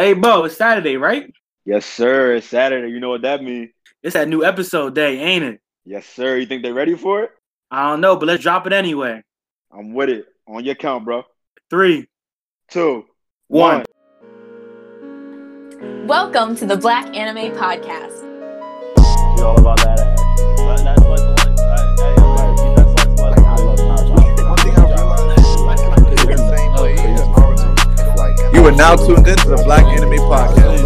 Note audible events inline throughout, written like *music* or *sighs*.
Hey, Bo, it's Saturday, right? Yes, sir. It's Saturday. You know what that means? It's that new episode day, ain't it? Yes, sir. You think they're ready for it? I don't know, but let's drop it anyway. I'm with it. On your count, bro. Three, Two, one. Welcome to the Black Anime Podcast. She all about that ass. You are now tuned into the Black Anime Podcast.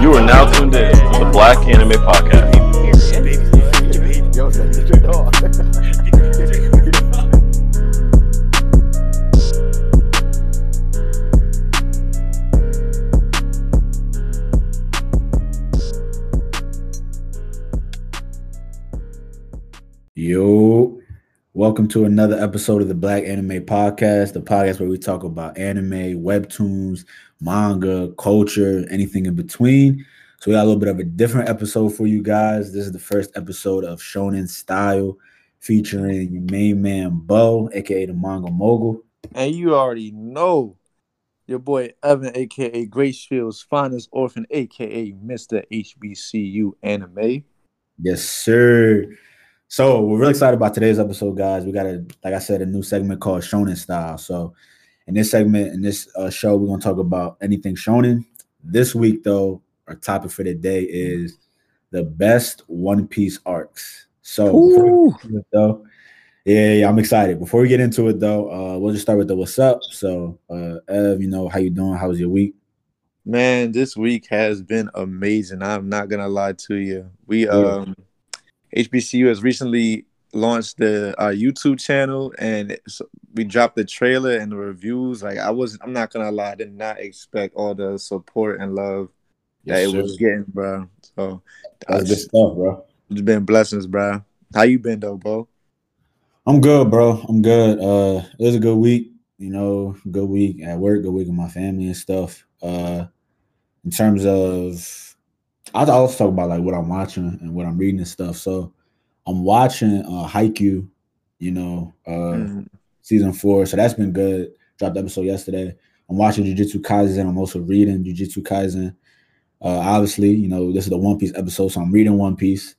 You are now tuned in to the Black Anime Podcast. Yo, welcome to another episode of the Black Anime Podcast, the podcast where we talk about anime, webtoons, manga, culture, anything in between. So we got a little bit of a different episode for you guys. This is the first episode of Shonen Style, featuring your main man Bo, aka the manga mogul. And you already know your boy Evan, aka Gracefield's finest orphan, aka Mr. HBCU Anime. Yes, sir. So we're really excited about today's episode, guys. We got a, like I said, a new segment called Shonen Style. So in this segment, in this uh, show, we're gonna talk about anything Shonen. This week, though, our topic for the day is the best One Piece arcs. So before we get into it, though, yeah, yeah, I'm excited. Before we get into it, though, uh, we'll just start with the what's up. So, uh, Ev, you know, how you doing? How was your week? Man, this week has been amazing. I'm not gonna lie to you. We um HBCU has recently launched the uh, YouTube channel, and we dropped the trailer and the reviews. Like I was, I'm not gonna lie, I did not expect all the support and love that it sir. was getting, bro. So That's good just, stuff, bro. it's been blessings, bro. How you been though, bro? I'm good, bro. I'm good. Uh, it was a good week. You know, good week at work, good week with my family and stuff. Uh, in terms of, I'll also talk about like what I'm watching and what I'm reading and stuff. So, I'm watching uh Haikyuu, you know, uh, Mhm. season four. So that's been good. Dropped the episode yesterday. I'm watching Jujutsu Kaisen. I'm also reading Jujutsu Kaisen. Uh, obviously, you know, this is the One Piece episode, so I'm reading One Piece.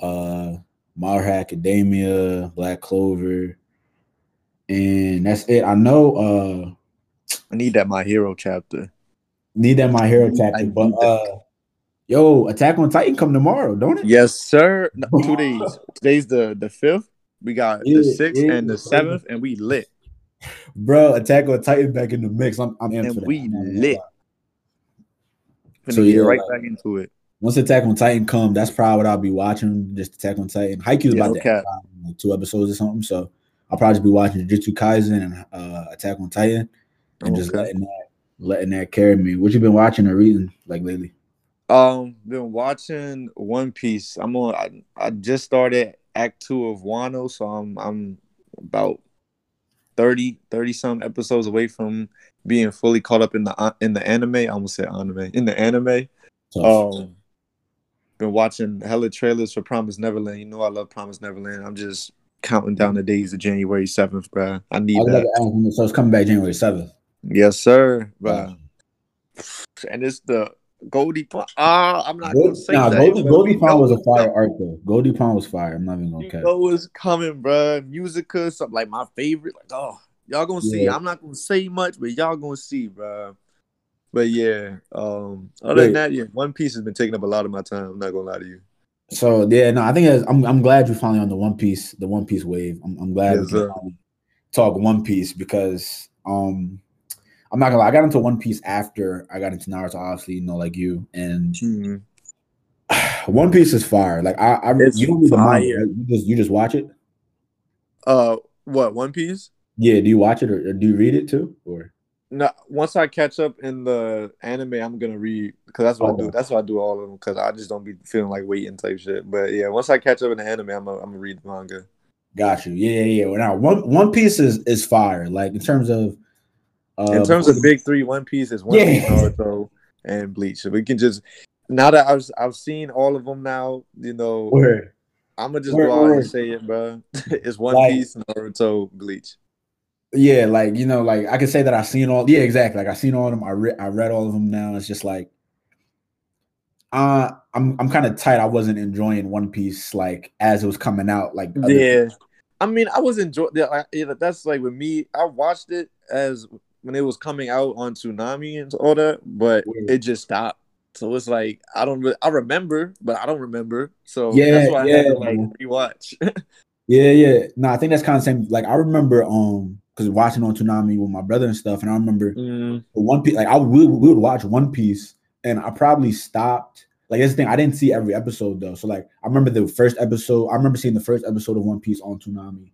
Uh, Hero Academia, Black Clover, and that's it. I know. Uh, I need that my hero chapter. need that My Hero I need but uh, yo, Attack on Titan come tomorrow, don't it? Yes, sir. No, *laughs* two days. Today's the the fifth. We got Yeah, the sixth yeah. and the seventh, and we lit. Bro, Attack on Titan back in the mix. I'm, I'm in And for that. we I'm not gonna lit. So, yeah, right like- back into it. Once Attack on Titan come, that's probably what I'll be watching. Just Attack on Titan. Haikyuu's Yeah, about no to cap. end out in, like two episodes or something. So I'll probably just be watching Jujutsu Kaisen and uh, Attack on Titan, and just letting that letting that carry me. What you been watching or reading like lately? Um, been watching One Piece. I'm on. I, I just started Act Two of Wano, so I'm I'm about 30, 30 some episodes away from being fully caught up in the uh, in the anime. I almost said anime in the anime. Um, been watching hella trailers for Promise Neverland. You know I love Promise Neverland. I'm just counting down the days of January seventh, bro. I I need about that. so it's coming back January seventh. Yes, sir, bro. And it's the Goldy Pond. Ah, I'm not gonna say Nah, that. Goldie, but Goldy Pond was a fire up. art though. Goldy Pond was fire. I'm not even gonna You cap. know it's coming, bro. Musica, something like my favorite. Like, oh, y'all gonna see. Yeah. I'm not gonna say much, but y'all gonna see, bro. But yeah, um, other Wait. than that, yeah, One Piece has been taking up a lot of my time. I'm not gonna lie to you. So yeah, no, I think it's, I'm I'm glad you're finally on the One Piece, the One Piece wave. I'm, I'm glad Yes, we can sir. talk One Piece because um I'm not gonna lie, I got into One Piece after I got into Naruto, obviously, you know, like you. And *sighs* One Piece is fire. Like I, I It's you don't need the manga, You just you just watch it. Uh, what One Piece? Yeah, do you watch it or, or do you read it too? Or No, once I catch up in the anime, I'm gonna read because that's what I do. That's what I do all of them because I just don't be feeling like waiting type shit. But yeah, once I catch up in the anime, I'm gonna I'm gonna read the manga. got you. Yeah, yeah, yeah. Well, now one One Piece is is fire. Like in terms of uh in terms of big three, One Piece is One Piece, Yeah. Naruto, and Bleach. So we can just now that I've I've seen all of them now, you know, Word. I'm gonna just Word, go out word. and say it, bro. *laughs* it's One Like- Piece, Naruto, Bleach. Yeah, like you know, like I can say that I've seen all. Yeah, exactly. Like I've seen all of them. I read, I read all of them now. It's just like, uh, I'm, I'm kind of tight. I wasn't enjoying One Piece like as it was coming out. Like, Yeah, I mean, I was enjoying. Yeah, yeah, that's like with me. I watched it as when it was coming out on Toonami and all that, but it just stopped. So it's like I don't. Really, I remember, but I don't remember. So Yeah, that's why I had yeah, to like rewatch. *laughs* yeah, yeah. No, I think that's kind of same. Like I remember, um, because watching on Toonami with my brother and stuff, and I remember Mm, One Piece. Like I would, we would watch One Piece, and I probably stopped. Like that's the thing. I didn't see every episode though. So like I remember the first episode. I remember seeing the first episode of One Piece on Toonami,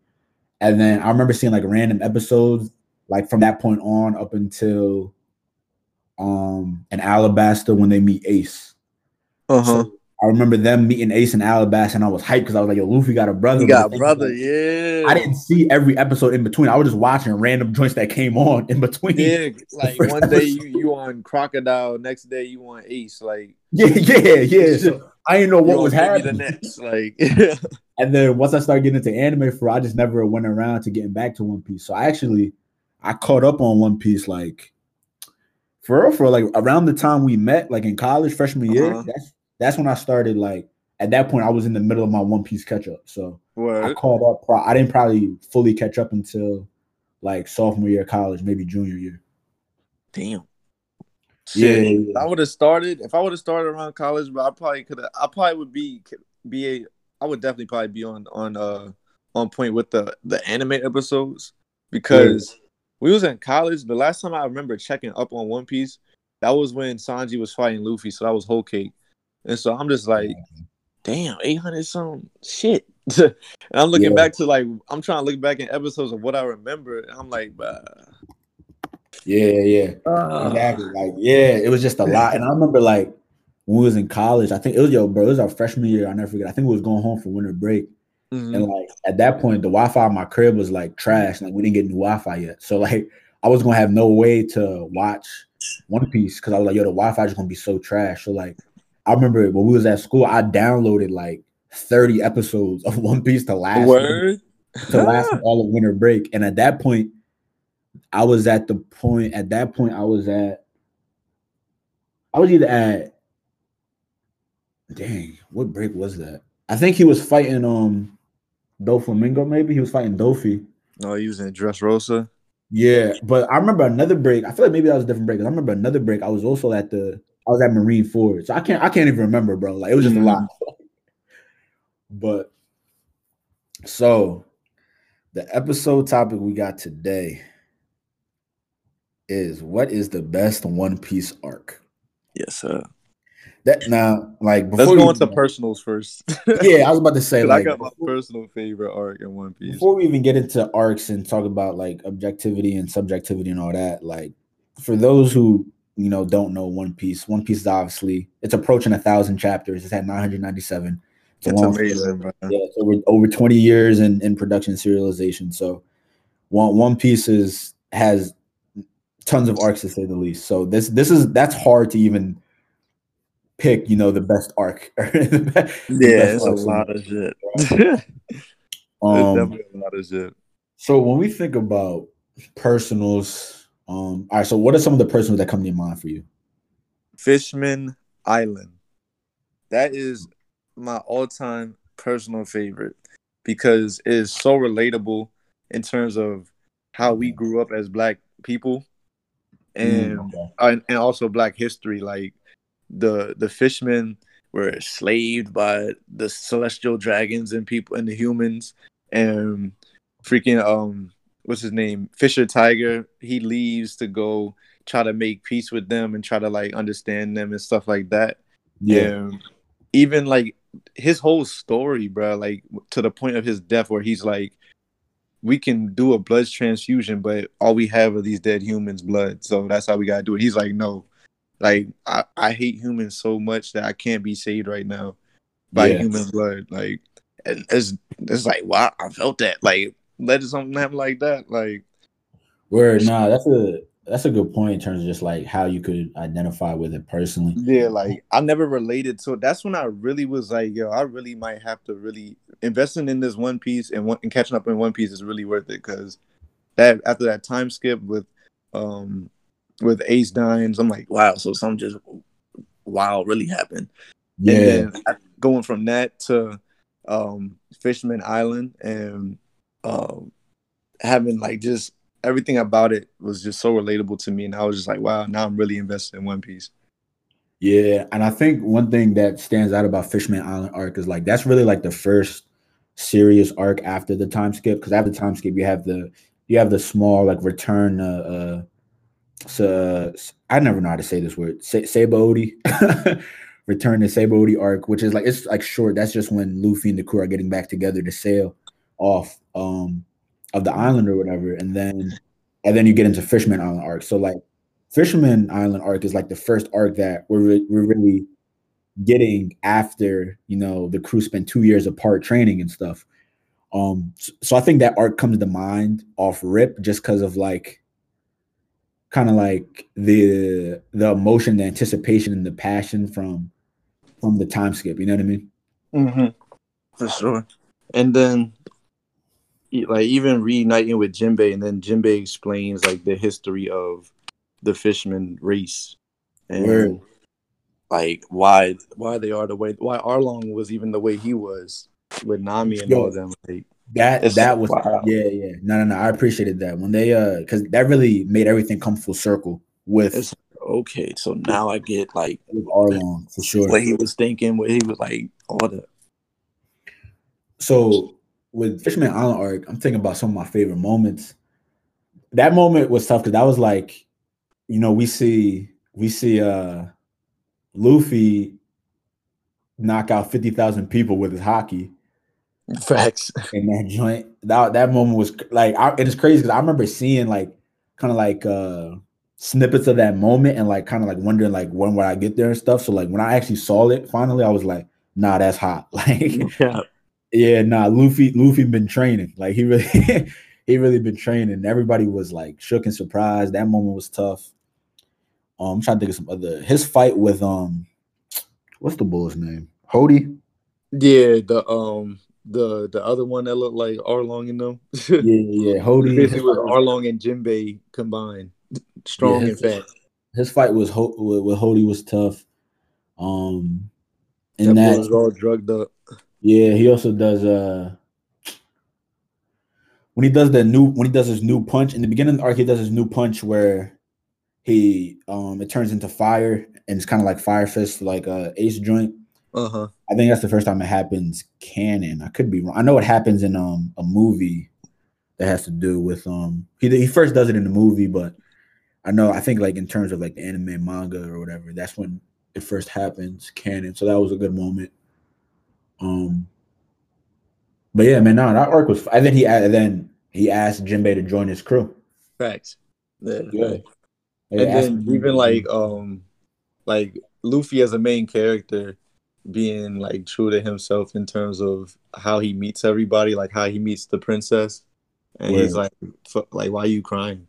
and then I remember seeing like random episodes, like from that point on up until, um, in Alabasta when they meet Ace. uh-huh. So I remember them meeting Ace in Alabasta, and I was hyped because I was like, "Yo, Luffy got a brother." You got the brother, like, yeah. I didn't see every episode in between. I was just watching random joints that came on in between. Yeah, *laughs* like one day you, you on Crocodile, next day you on Ace, like *laughs* Yeah, yeah, yeah. *laughs* So I didn't know what was happening. The next, like And then once I started getting into anime for, I just never went around to getting back to One Piece. So I actually I caught up on One Piece like for real, for like around the time we met, like in college, freshman year. Uh-huh. That's that's when I started like at that point I was in the middle of my One Piece catch up. So I word. caught up. Pro- I didn't probably fully catch up until like sophomore year of college, maybe junior year. Damn. Yeah, Shit. yeah, If I would have started, if I would have started around college, but I probably could have. I probably would be be a. I would definitely probably be on on uh on point with the the anime episodes because we was in college. The last time I remember checking up on One Piece, that was when Sanji was fighting Luffy, so that was whole cake. And so I'm just like, damn, eight hundred some shit. *laughs* and I'm looking Yeah. back to like I'm trying to look back in episodes of what I remember, and I'm like, bah. Yeah, yeah. Uh, Exactly. Like, yeah, it was just a lot. And I remember like when we was in college, I think it was yo, bro, it was our freshman year. I never forget. I think we was going home for winter break. Mhm. And like at that point, the Wi-Fi in my crib was like trash. Like we didn't get new Wi-Fi yet. So like I was gonna have no way to watch One Piece because I was like, yo, the Wi-Fi is gonna be so trash. So like I remember when we was at school, I downloaded like 30 episodes of One Piece to last Word. to last *gasps* all of winter break. And at that point, I was at the point. At that point, I was at. I was either at. Dang, what break was that? I think he was fighting um, Doflamingo. Maybe he was fighting Doffy. No, he was in Dressrosa. Yeah, but I remember another break. I feel like maybe that was a different break. I remember another break. I was also at the. I was at Marineford, so I can't. I can't even remember, bro. Like it was just a mm. lot. *laughs* but so, the episode topic we got today is what is the best One Piece arc? Yes, sir. That now, like Let's go into personals first. *laughs* Yeah, I was about to say, *laughs* like I got my personal favorite arc in One Piece. before we even get into arcs and talk about like objectivity and subjectivity and all that, like for those who you know don't know One Piece, One Piece is obviously it's approaching a thousand chapters. It's at 997. It's, It's amazing, bro. Yeah, it's over over 20 years in, in production serialization. So one One Piece is has tons of arcs to say the least. So this this is that's hard to even pick, you know, the best arc. *laughs* The be- Yeah, best it's a lot of shit. *laughs* Um, definitely a lot of shit. So when we think about personals, um, all right. So what are some of the personals that come to your mind for you? Fishman Island. That is my all-time personal favorite because it is so relatable in terms of how we grew up as black people and Mm, okay. and, and also black history like the the fishmen were enslaved by the celestial dragons and people and the humans and freaking um what's his name fisher tiger he leaves to go try to make peace with them and try to like understand them and stuff like that yeah, and even like his whole story, bro, like to the point of his death, where he's like, we can do a blood transfusion, but all we have are these dead humans' blood. So that's how we gotta do it. He's like, no, like I, I hate humans so much that I can't be saved right now by Yeah. human blood. Like, and it's it's like, wow, I felt that. Like, let something happen like that. Like, where nah, that's a that's a good point in terms of just like how you could identify with it personally. Yeah, like I never related to it. That's when I really was like, yo, I really might have to really investing in this One Piece and one and catching up in One Piece is really worth it because that after that time skip with um with Ace dimes. I'm like, wow, so something just wow really happened. Yeah, And then going from that to um Fishman Island and um having like just everything about it was just so relatable to me and I was just like, wow, now I'm really invested in One Piece. yeah, and I think one thing that stands out about Fishman Island arc is like that's really like the first serious arc after the time skip because after the time skip you have the you have the small like return uh, uh so I never know how to say this word. Sa- Sabaody *laughs* return to Sabaody arc which is like it's like short. That's just when Luffy and the crew are getting back together to sail off um of the island or whatever. And then and then you get into Fishman Island arc. So like Fisherman Island arc is like the first arc that we're re- we're really getting after you know the crew spent two years apart training and stuff. Um, so, so I think that arc comes to mind off rip just because of like kind of like the the emotion, the anticipation, and the passion from from the time skip. You know what I mean? Mm-hmm. For sure. And then, like, even reuniting with Jinbei, and then Jinbei explains, like, the history of the fisherman race and, Word. like, why why they are the way, why Arlong was even the way he was with Nami and Yo. all of them. Like, That It's- that was wow. yeah yeah no no no I appreciated that when they uh because that really made everything come full circle with it's okay, so now I get, like, Arlong for sure. what he was thinking, what he was, like, all the. so with Fisherman Island arc, I'm thinking about some of my favorite moments. That moment was tough because that was like, you know, we see we see uh Luffy knock out fifty thousand people with his Haki Facts. in that joint. That that moment was like, I, and it's crazy because I remember seeing like kind of like uh snippets of that moment and like kind of like wondering like when would I get there and stuff. So like when I actually saw it finally, I was like, nah, that's hot. *laughs* Like yeah. yeah, nah, Luffy, Luffy been training. Like he really, *laughs* he really been training. Everybody was like shook and surprised. That moment was tough. Um, I'm trying to think of some other. His fight with um, what's the bull's name? Hody. Yeah, the um the the other one that looked like Arlong and them. Yeah, yeah, *laughs* Hody. Basically, with was, Arlong and Jinbei combined, strong Yeah, and fat. his fight was Ho- with, with Hody was tough. Um, That and boy that, was all drugged up. yeah, he also does uh. When he does the new, when he does his new punch in the beginning of the arc, he does his new punch where he um it turns into fire and it's kind of like fire fist like a ace joint Uh huh. i think that's the first time it happens canon i could be wrong i know it happens in um a movie that has to do with um he, he first does it in the movie but i know i think like in terms of like the anime manga or whatever that's when it first happens canon so that was a good moment um but yeah man no that arc was and then he and then he asked Jinbei to join his crew Facts. Yeah. Yeah. And then even like um like Luffy as a main character being like true to himself in terms of how he meets everybody, like how he meets the princess, and he's like, "Fu- like, why are you crying?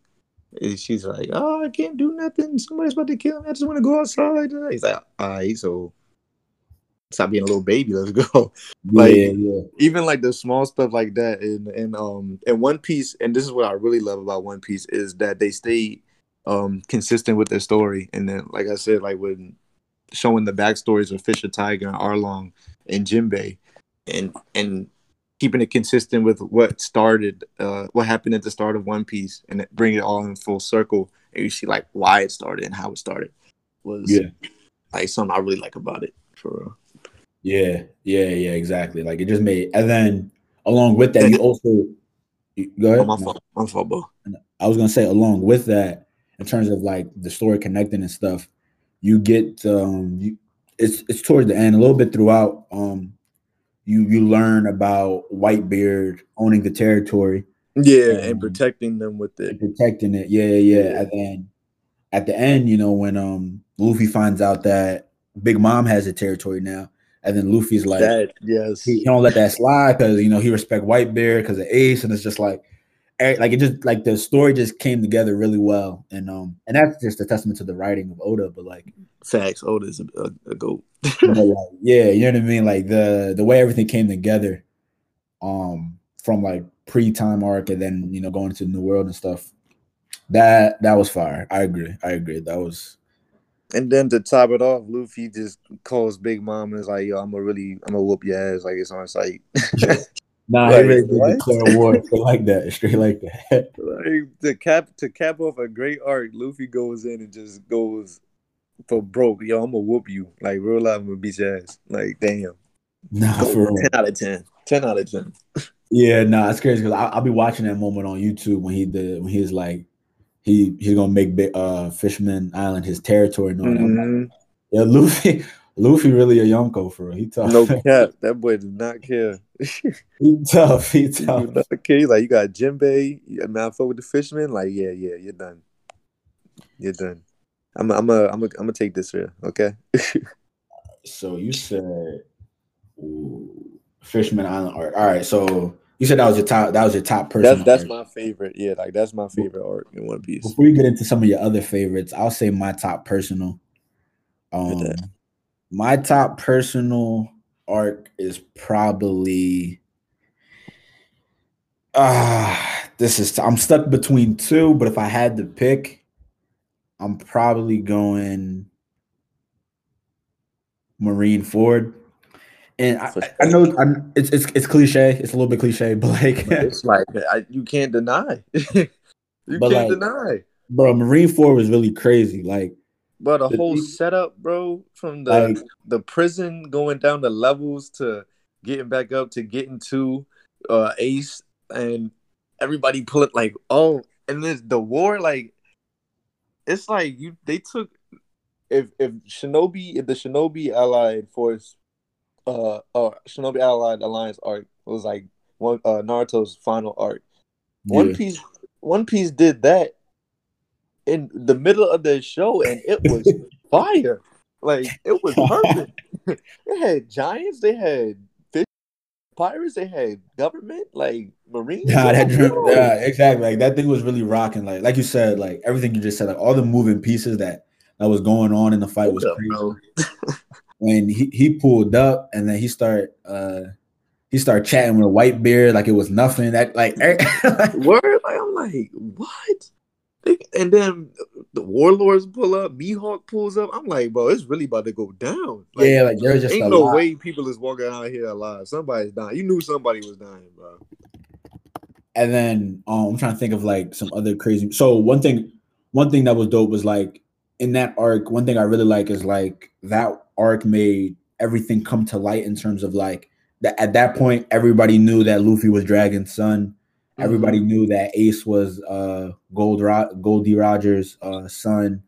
And she's like, oh, I can't do nothing. Somebody's about to kill me. I just want to go outside. He's like, all right, so stop being a little baby. Let's go. *laughs* like- yeah. Even like the small stuff like that and in um in One Piece, and this is what I really love about One Piece is that they stay um consistent with their story. And then, like I said, like when showing the backstories of Fisher Tiger and Arlong and Jinbei, and and keeping it consistent with what started, uh, what happened at the start of One Piece, and bring it all in full circle, and you see like why it started and how it started was Yeah. like something I really like about it for real. Yeah, yeah, yeah, exactly. Like it just made, and then along with that, you *laughs* also you- go ahead. Oh, my fault, my fault, bro. I was gonna say, along with that, in terms of like the story connecting and stuff, you get um, you, it's it's towards the end, a little bit throughout. Um, you you learn about Whitebeard owning the territory Yeah, Um, and protecting them with it. protecting it. Yeah, yeah, yeah. And then at the end, you know, when um Luffy finds out that Big Mom has a territory now, and then Luffy's like, That yes, he, he don't let that slide because you know he respect Whitebeard because of Ace, and it's just like like it just like the story just came together really well, and um, and that's just a testament to the writing of Oda. But like, Facts. Oda's a, a, a goat. *laughs* like, yeah, you know what I mean. Like the the way everything came together, um, from like pre time arc and then you know going into the new world and stuff. That that was fire. I agree. I agree. That was And then to top it off, Luffy just calls Big Mom and is like, "Yo, I'm gonna really, I'm gonna whoop your ass like it's on sight." *laughs* nah. Like, he did what? declare war *laughs* *laughs* straight like that. Straight like that. like to cap to cap off a great arc, Luffy goes in and just goes for broke. Yo, I'm gonna whoop you. Like real life, I'm gonna beat your ass. Like damn. Nah, for real. ten out of ten. Ten out of ten. Yeah, no, nah, it's crazy because I'll be watching that moment on YouTube when he did when he's like he he's gonna make big uh Fishman Island his territory and all that. I'm like, Mhm. yeah, *laughs* Luffy, Luffy really a Yonko for real. He tough. No cap. That boy did not care. *laughs* he tough. He tough. *laughs* not. Like you got got Malfoy with the fisherman. Like yeah, yeah, you're done. You're done. I'm, I'm, a, I'm, a, I'm gonna take this here. Okay. *laughs* So you said ooh, Fishman Island art. All right, so you said that was your top. That was your top person. that's that's my favorite. Yeah, like that's my favorite arc in One Piece. Before you get into some of your other favorites, I'll say my top personal. Um, my top personal arc is probably. Ah, this is. I'm stuck between two, but if I had to pick, I'm probably going Marineford. And I, I- know I, it's it's it's cliche. It's a little bit cliche, but like, But it's *laughs* like I, you can't deny. *laughs* you can't like, deny. bro, Marineford was really crazy. Like, But the the whole setup, bro, from the like the prison going down the levels to getting back up to getting to uh Ace and everybody pulling like oh and this the war like it's like you they took if if Shinobi if the Shinobi Allied Force uh uh Shinobi Allied Alliance arc was like one uh Naruto's final arc. One. Piece One Piece did that in the middle of the show and it was *laughs* fire. Like it was perfect. *laughs* they had giants, they had fish pirates, they had government, like marines. Nah, that Like, yeah, exactly. Like that thing was really rocking. Like, like you said, like everything you just said, like all the moving pieces that that was going on in the fight was crazy. *laughs* When he he pulled up and then he started uh he started chatting with a white beard like it was nothing. That like, Word, like I'm like, what? And then the warlords pull up, Mihawk pulls up. I'm like, bro, it's really about to go down. Like, yeah, like there was just ain't a no lot. way people is walking out here alive. Somebody's dying. You knew somebody was dying, bro. And then um, I'm trying to think of like some other crazy. So one thing, one thing that was dope was like in that arc. One thing I really like is like that arc made everything come to light in terms of like that. At that point, everybody knew that Luffy was Dragon's son. Everybody knew that Ace was uh Gold Ro- Gold D. Rogers' uh, son.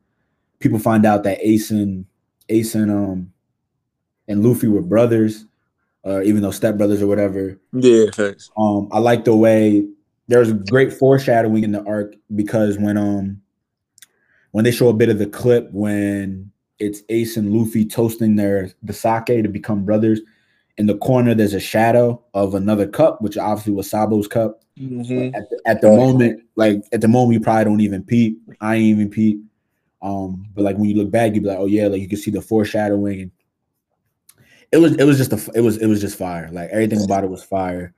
People find out that Ace and Ace and um and Luffy were brothers, uh, even though stepbrothers or whatever. Yeah, thanks. Um, I like the way there's great foreshadowing in the arc because when um when they show a bit of the clip when it's Ace and Luffy toasting their the sake to become brothers. In the corner, there's a shadow of another cup, which obviously was Sabo's cup. Mhm. At the, at the moment, like at the moment, you probably don't even peep. I ain't even peep. Um, but like when you look back, you be like, oh yeah, like you can see the foreshadowing. And it was it was just a it was it was just fire. Like everything about it was fire.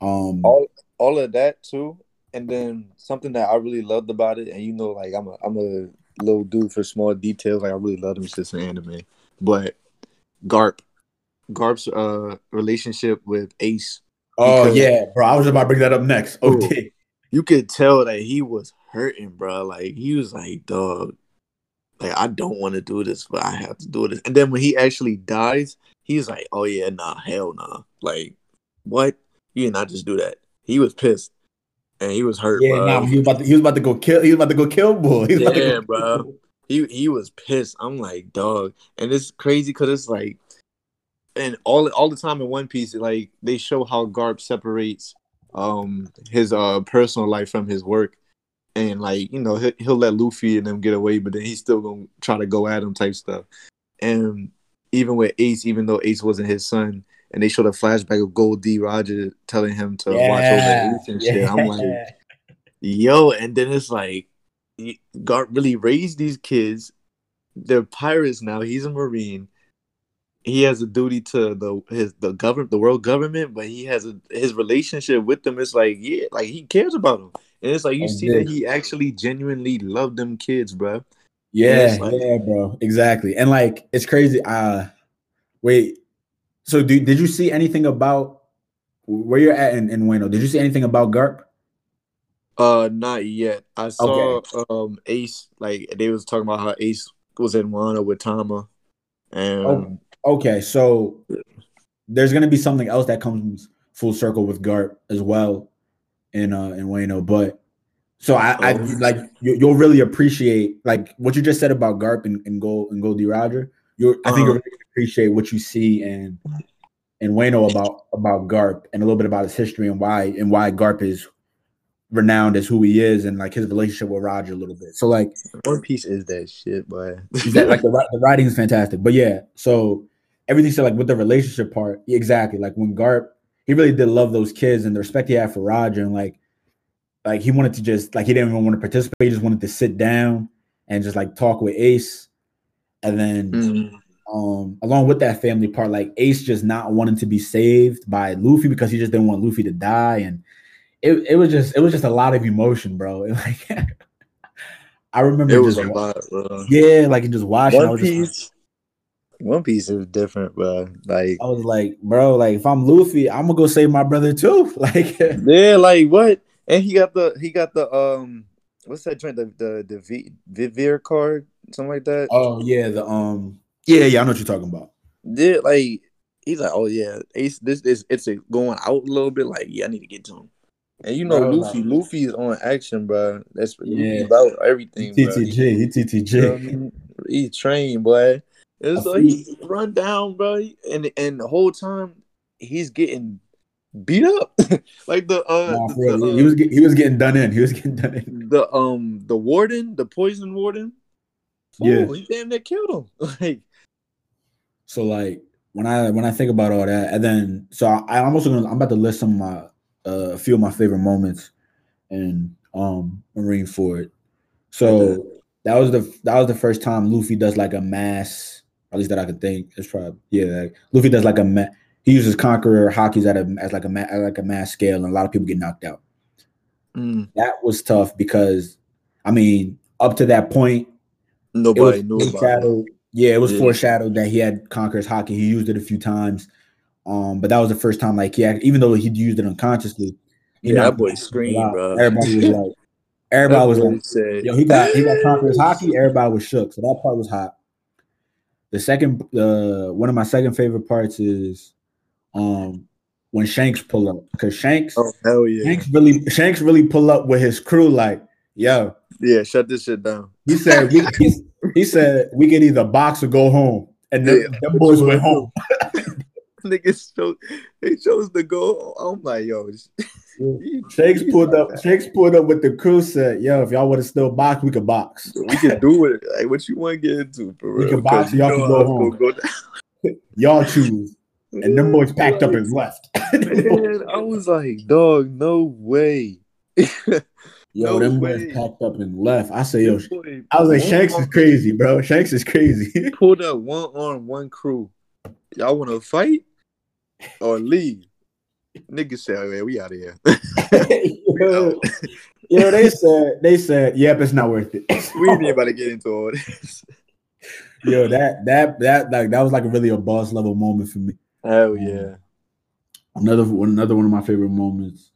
Um, all all of that too and then something that i really loved about it and you know like i'm a i'm a little dude for small details like i really love them since the anime but garp garp's uh relationship with ace oh yeah, bro. I was about to bring that up next. Okay. you could tell that he was hurting bro like he was like dog like i don't want to do this but i have to do this and then when he actually dies he's like oh yeah nah hell nah like what you did not just do that he was pissed and he was hurt Yeah, bro. nah, he was about to he was about to go kill he was about to go kill Bull. *laughs* He was about to yeah, go- bro. He he was pissed. I'm like, dog, and it's crazy because it's like, and all all the time in One Piece, like they show how Garp separates um his uh personal life from his work, and like you know he'll, he'll let Luffy and them get away, but then he's still gonna try to go at him type stuff. And even with Ace, even though Ace wasn't his son, and they showed a flashback of Gold D. Roger telling him to watch over Yeah, Ace and shit. I'm like. Yo, and then it's like Garp really raised these kids. They're pirates now. He's a marine. He has a duty to the his the government, the world government, but he has a his relationship with them. It's like yeah, like he cares about them, and it's like you Oh, see yeah. that he actually genuinely loved them kids, bro. Yeah, like- yeah, bro. Exactly. And like it's crazy. Uh wait. So do, did you see anything about where you're at in, in Wano? Did you see anything about Garp? Uh, not yet. I saw um Ace like they was talking about how Ace was in Wano with Tama, and Oh, okay. So there's gonna be something else that comes full circle with Garp as well in uh in Wano. But so I, I Oh. like you, you'll really appreciate like what you just said about Garp and, and Gold and Gold D. Roger. You I think you'll Uh-huh. really appreciate what you see in in Wano about about Garp and a little bit about his history and why and why Garp is renowned as who he is and like his relationship with Roger a little bit. So like One Piece is that shit, but Exactly. like the, the writing is fantastic. But yeah, so everything said like with the relationship part, exactly. Like when Garp, he really did love those kids and the respect he had for Roger, and like, like he wanted to just like he didn't even want to participate. He just wanted to sit down and just like talk with Ace, and then Mm. um along with that family part, like Ace just not wanting to be saved by Luffy because he just didn't want Luffy to die, and it, it was just it was just a lot of emotion, bro. And, *laughs* like I remember it was just a lot, bro. yeah, like just watching. I One Piece, One Piece is different, bro. Like, I was like, bro, like if I'm Luffy, I'm gonna go save my brother too. *laughs* Like, yeah, like what? And he got the he got the um, what's that drink? The the the v, Vivre card, something like that. oh yeah, the um, yeah, yeah, I know what you're talking about. Yeah, like he's like, oh yeah, Ace, this is it's a going out a little bit. Like, yeah, I need to get to him. And you know, Bro, Luffy, like- Luffy is on action, bro. That's Yeah. Luffy about everything, bro. TTG, he You know I TTG. mean? He trained, boy. And like he run down, bro, and and the whole time he's getting beat up, *laughs* like the uh, Nah, the, for real, the, he was he was getting done in. He was *laughs* getting done in. the um the warden, the poison warden. Yeah. He damn near killed him. *laughs* Like, So like when I when I think about all that, and then so I, I'm also gonna I'm about to list some of my uh, a few of my favorite moments in um Marineford. So that was the that was the first time Luffy does like a mass, at least that I could think. It's probably yeah, like, Luffy does like a ma- he uses Conqueror Hakis at a as like a ma- like a mass scale, and a lot of people get knocked out. mm, That was tough because I mean up to that point nobody knew about it. Yeah, it was Yeah. foreshadowed that he had Conqueror's Haki. He used it a few times, um, but that was the first time. Like, yeah, even though he'd used it unconsciously, he Yeah, that knocked boy screamed, bro. Everybody was *laughs* like, everybody was like, said, yo, he got he got Conqueror's Haki. *laughs* Everybody was shook. So that part was hot. The second, uh, one of my second favorite parts is, um, when Shanks pull up because Shanks, Oh hell yeah, Shanks really, Shanks really pull up with his crew. Like, yo, yeah. Shut this shit down. he said we, he, he said we can either box or go home, and them, Yeah. them boys went home. *laughs* Niggas chose, they chose to go. Oh my yo, *laughs* Shanks pulled up. Shanks pulled up with the crew. Said, "Yo, if y'all want to still box, we can box. We can do it. Like what you want to get into for We can box, y'all can go home. go. *laughs* Y'all choose." And them boys *laughs* packed up and left. Man, I was like, dog, no way. Yo, No them boys packed up and left. I say, yo, I was like, Shanks is crazy, bro. Shanks is crazy. Pulled up one arm, one crew. Y'all want to fight or leave? Niggas say, oh, yeah, we out of here. *laughs* yo, yo, they said, they said, yep, it's not worth it. *laughs* we ain't about to get into all this. yo, that that that like that was like really a boss level moment for me. Hell yeah. another one another one of my favorite moments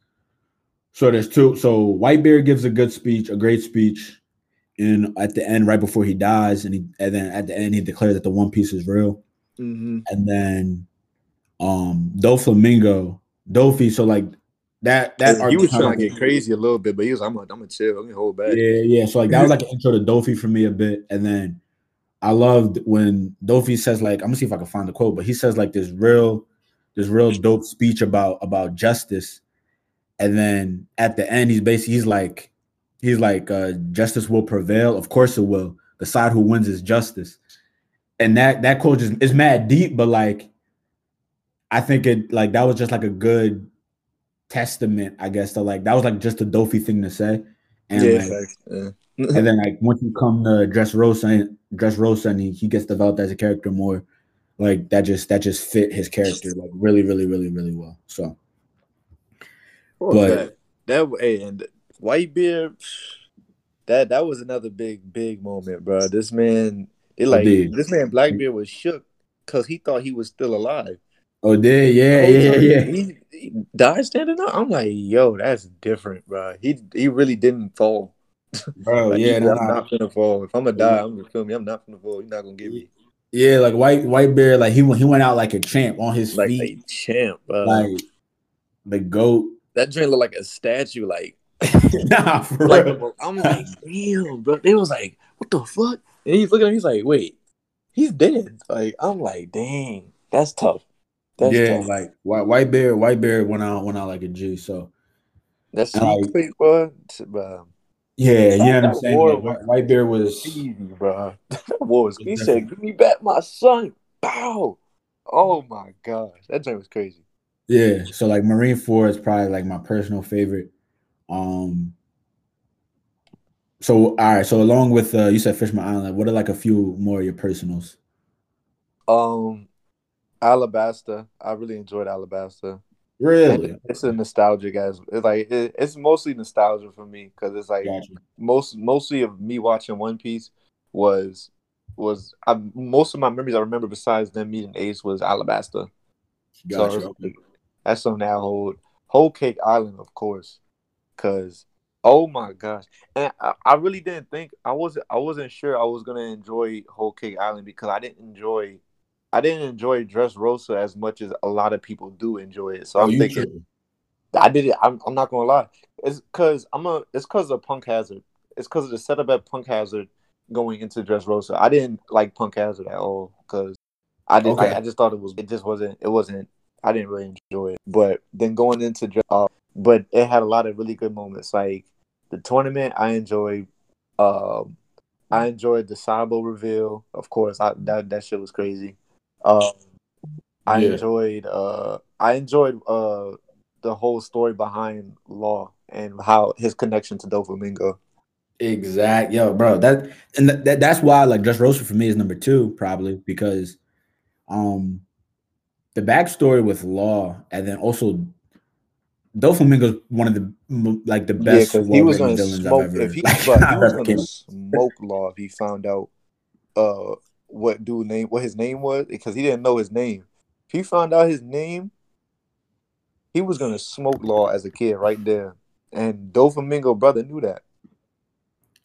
so there's two so whitebeard gives a good speech a great speech and at the end right before he dies and he and then at the end he declares that the one piece is real hmm and then um doflamingo doffy so like that that he arc was trying to get crazy a little bit, but he was, I'm gonna, I'm gonna chill. I'm gonna hold back. yeah yeah. So like that was like an intro to doffy for me a bit. And then i loved when doffy says like i'm gonna see if i can find the quote but he says like this real this real dope speech about about justice. And then at the end he's basically he's like he's like uh justice will prevail. Of course it will. The side who wins is justice. And that that quote just is mad deep but like i think it like that was just like a good testament, I guess, to like that was like just a dopey thing to say. And yeah, like, yeah. *laughs* and then like once you come to Dressrosa and Dressrosa and he, he gets developed as a character more, like that just that just fit his character like really, really, really, really well. So Fuck But- that that hey, and Whitebeard, that that was another big big moment, bro. This man, they like Indeed. this man Blackbeard was shook because he thought he was still alive. Oh did yeah, The oh, yeah, yeah. He, he died standing up. I'm like, yo, that's different, bro. He he really didn't fall. *laughs* Bro, Like, yeah, no, I'm not gonna fall. If I'm gonna die, I'm gonna feel me. I'm not gonna fall. You're not gonna get me Yeah, like White White Bear, like he went he went out like a champ on his like feet, a champ, bro. like the goat. that joint looked like a statue. Like *laughs* *laughs* nah, for Like, real. I'm like, damn, bro. They was like, what the fuck? And he's looking at me, he's like, wait, he's dead. Like, I'm like, dang, that's tough. That's yeah, tough. like White White Bear, White Bear went out went out like a G. So that's like- secret, bro. Bro. yeah, you know what I'm saying. war Like, White, White Bear was Easy, bro. *laughs* That was. He said, give me back my son. Bow. Oh my gosh, that joint was crazy. yeah. So like Marineford is probably like my personal favorite. Um. So all right. So along with uh, you said Fishman Island, what are like a few more of your personals? Um, Alabasta. I really enjoyed Alabasta. Really? It's a nostalgic as it's like it, it's mostly nostalgia for me because it's like Gotcha. most mostly of me watching One Piece was was I, most of my memories I remember besides them meeting Ace was Alabasta. Gotcha. So it's- that's on that whole whole Cake Island, of course, because oh my gosh, and I, I really didn't think I wasn't I wasn't sure I was gonna enjoy Whole Cake Island because I didn't enjoy I didn't enjoy Dressrosa as much as a lot of people do enjoy it. So Oh, I'm thinking. I did it. I'm, I'm not gonna lie. It's because I'm a. It's because of Punk Hazard. It's because of the setup at Punk Hazard going into Dressrosa. I didn't like Punk Hazard at all because I did. Okay. I, I just thought it was. It just wasn't. It wasn't. I didn't really enjoy it. But then going into Dress, uh, but it had a lot of really good moments. Like the tournament, I enjoyed. Um, I enjoyed the Sabo reveal. Of course, I, that that shit was crazy. Um, I Yeah. enjoyed. Uh, I enjoyed. Uh, the whole story behind Law and how his connection to Doflamingo. Exact, yo, bro. That and that, that that's why like Dressrosa for me is number two probably because, um, the backstory with Law and then also Doflamingo's one of the like the Yeah, best because he was gonna villains smoke I've ever, if he, *laughs* like, he was gonna smoke Law if he found out uh what dude name what his name was because he didn't know his name. If he found out his name, he was gonna smoke Law as a kid right there, and Doflamingo brother knew that.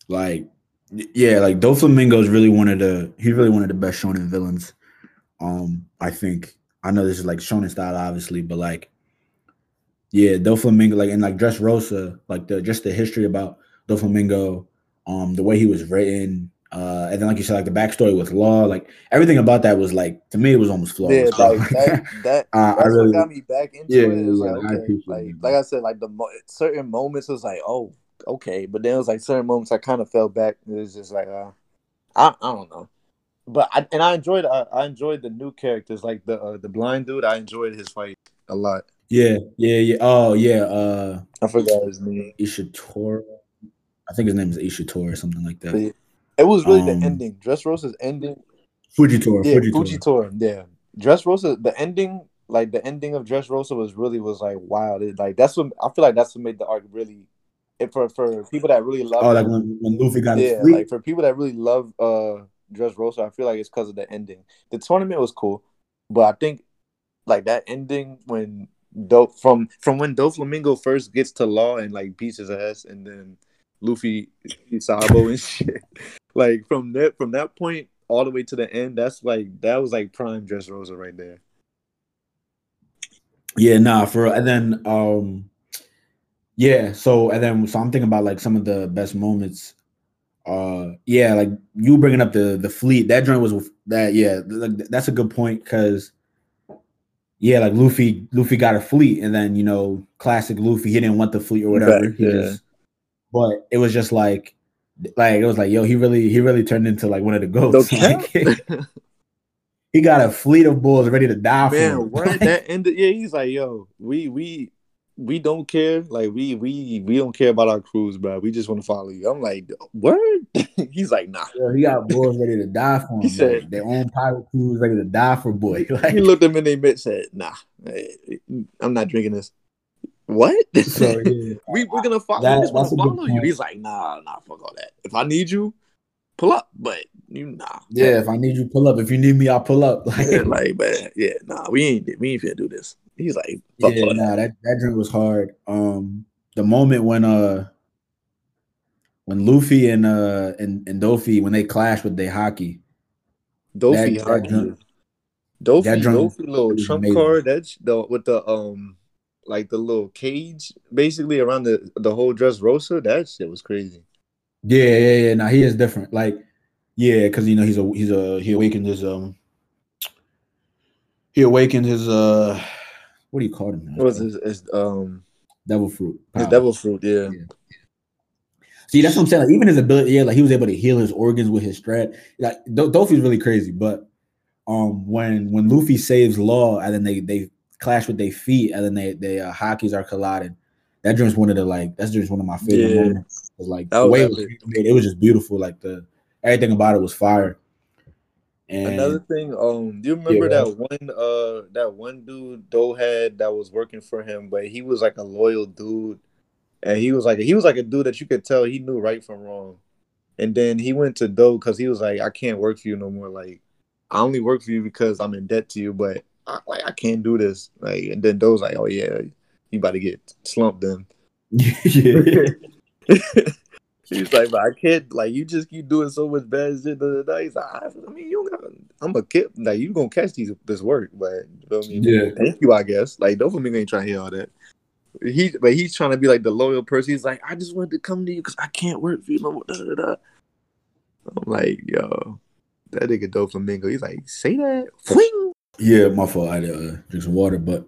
Like, yeah, like Doflamingo is really one of the he's really one of the best shonen villains. Um, I think I know this is like shonen style, obviously, but like, yeah, Doflamingo, like and like Dressrosa, like the just the history about Doflamingo, um, the way he was written, uh, and then like you said, like the backstory with Law, like everything about that was like to me it was almost Yeah, flawless. like that. *laughs* That Uh, I really- what got me back into Yeah, it. It was yeah, like I okay, appreciate like like. I said, like the mo- certain moments was like oh okay, but then it was like certain moments I kind of fell back. It was just like uh, I I don't know, but I and I enjoyed I, I enjoyed the new characters like the uh, the blind dude. I enjoyed his fight a lot. yeah, yeah, yeah. Oh yeah, uh, I forgot his name. Ishitora. I think his name is Ishitora or something like that. yeah, it was really Um, the ending. Dressrosa's ending Fujitora, Yeah, Fujitora. Fujitora. Yeah, Dressrosa. The ending, like the ending of Dressrosa, was really was like wild. It, like that's what I feel like. That's what made the arc really. It, for for people that really love. Oh, like when, when Luffy got yeah, like for people that really love uh Dressrosa, I feel like it's because of the ending. The tournament was cool, but I think like that ending when dope from from when Doflamingo first gets to Law and like beats his ass, and then Luffy Sabo and *laughs* shit. Like from that from that point all the way to the end, that's like that was like prime Dressrosa right there. Yeah, nah, for and then um yeah, so and then so I'm thinking about like some of the best moments. Uh yeah, like you bringing up the the fleet, that joint was that yeah, like, that's a good point cuz yeah, like Luffy Luffy got a fleet and then you know, classic Luffy, he didn't want the fleet or whatever. Right, he yeah. just but it was just like like it was like yo, he really he really turned into like one of the goats. *laughs* Like, *laughs* he got a fleat of bulls ready to die for Man, him. what *laughs* that ended? Yeah, he's like, yo, we we we don't care. Like we we we don't care about our crews, bro. We just want to follow you. I'm like, word. He's like, nah. Yo, he got boys ready to die for him. He said- their own pirate crews ready to die for boy. Like, He looked them in their mid, said, nah, eh, I'm not drinking this. What? so *laughs* yeah. we we're gonna follow. That- we just wanna follow you. He's like, nah, nah, fuck all that. If I need you, pull up. But you nah. Yeah, if I need you, pull up. If you need me, I'll pull up. *laughs* Like, Yeah, like, but yeah, nah, we ain't we ain't finna do this. He's like, fuck yeah, all that. nah, that that drink was hard. Um, the moment when uh, when Luffy and uh and and Doffy when they clashed with their Haki, Doffy, that Haki. drunk- Doffy, that drunk Doffy, little trump amazing. card. That's the with the um, like the little cage, basically around the the whole Dressrosa. That shit was crazy. yeah, yeah, yeah. Now he is different. Like, yeah, because you know he's a he's a he awakened his um he awakened his uh what do you call him? now? What was his, his um devil fruit? his devil fruit? Yeah. Yeah. See, that's what I'm saying. Like, even his ability, yeah, like he was able to heal his organs with his strat. Like Do- Doffy's really crazy, but um, when when Luffy saves Law and then they they clash with their feet and then they they uh, Hakis are colliding. That dream's one of the like that's just one of my favorite Yeah. moments. Like That the way it was made, it was just beautiful. Like the everything about it was fire. And Another thing, um, do you remember Yeah. that one uh that one dude Doe had that was working for him, but he was like a loyal dude. And he was like he was like a dude that you could tell he knew right from wrong. And then he went to Doe because he was like, I can't work for you no more. Like, I only work for you because I'm in debt to you, but I, like I can't do this. Like, and then Doe's like, Oh yeah, you about to get slumped then. *laughs* He's like, but I can't. Like, you just keep doing so much bad shit. Da, da, da. He's like, I, I mean, you got. I'm a kid. Like, you gonna catch these this work, but you know what I mean. Yeah. Thank you, I guess. Like, Dopamine ain't trying to hear all that. He, but he's trying to be like the loyal person. He's like, I just wanted to come to you because I can't work for you no more. Da, da, da. I'm like, yo, that nigga Doflamingo. He's like, say that. Fling. Yeah, my fault. I had to uh, drink some water, but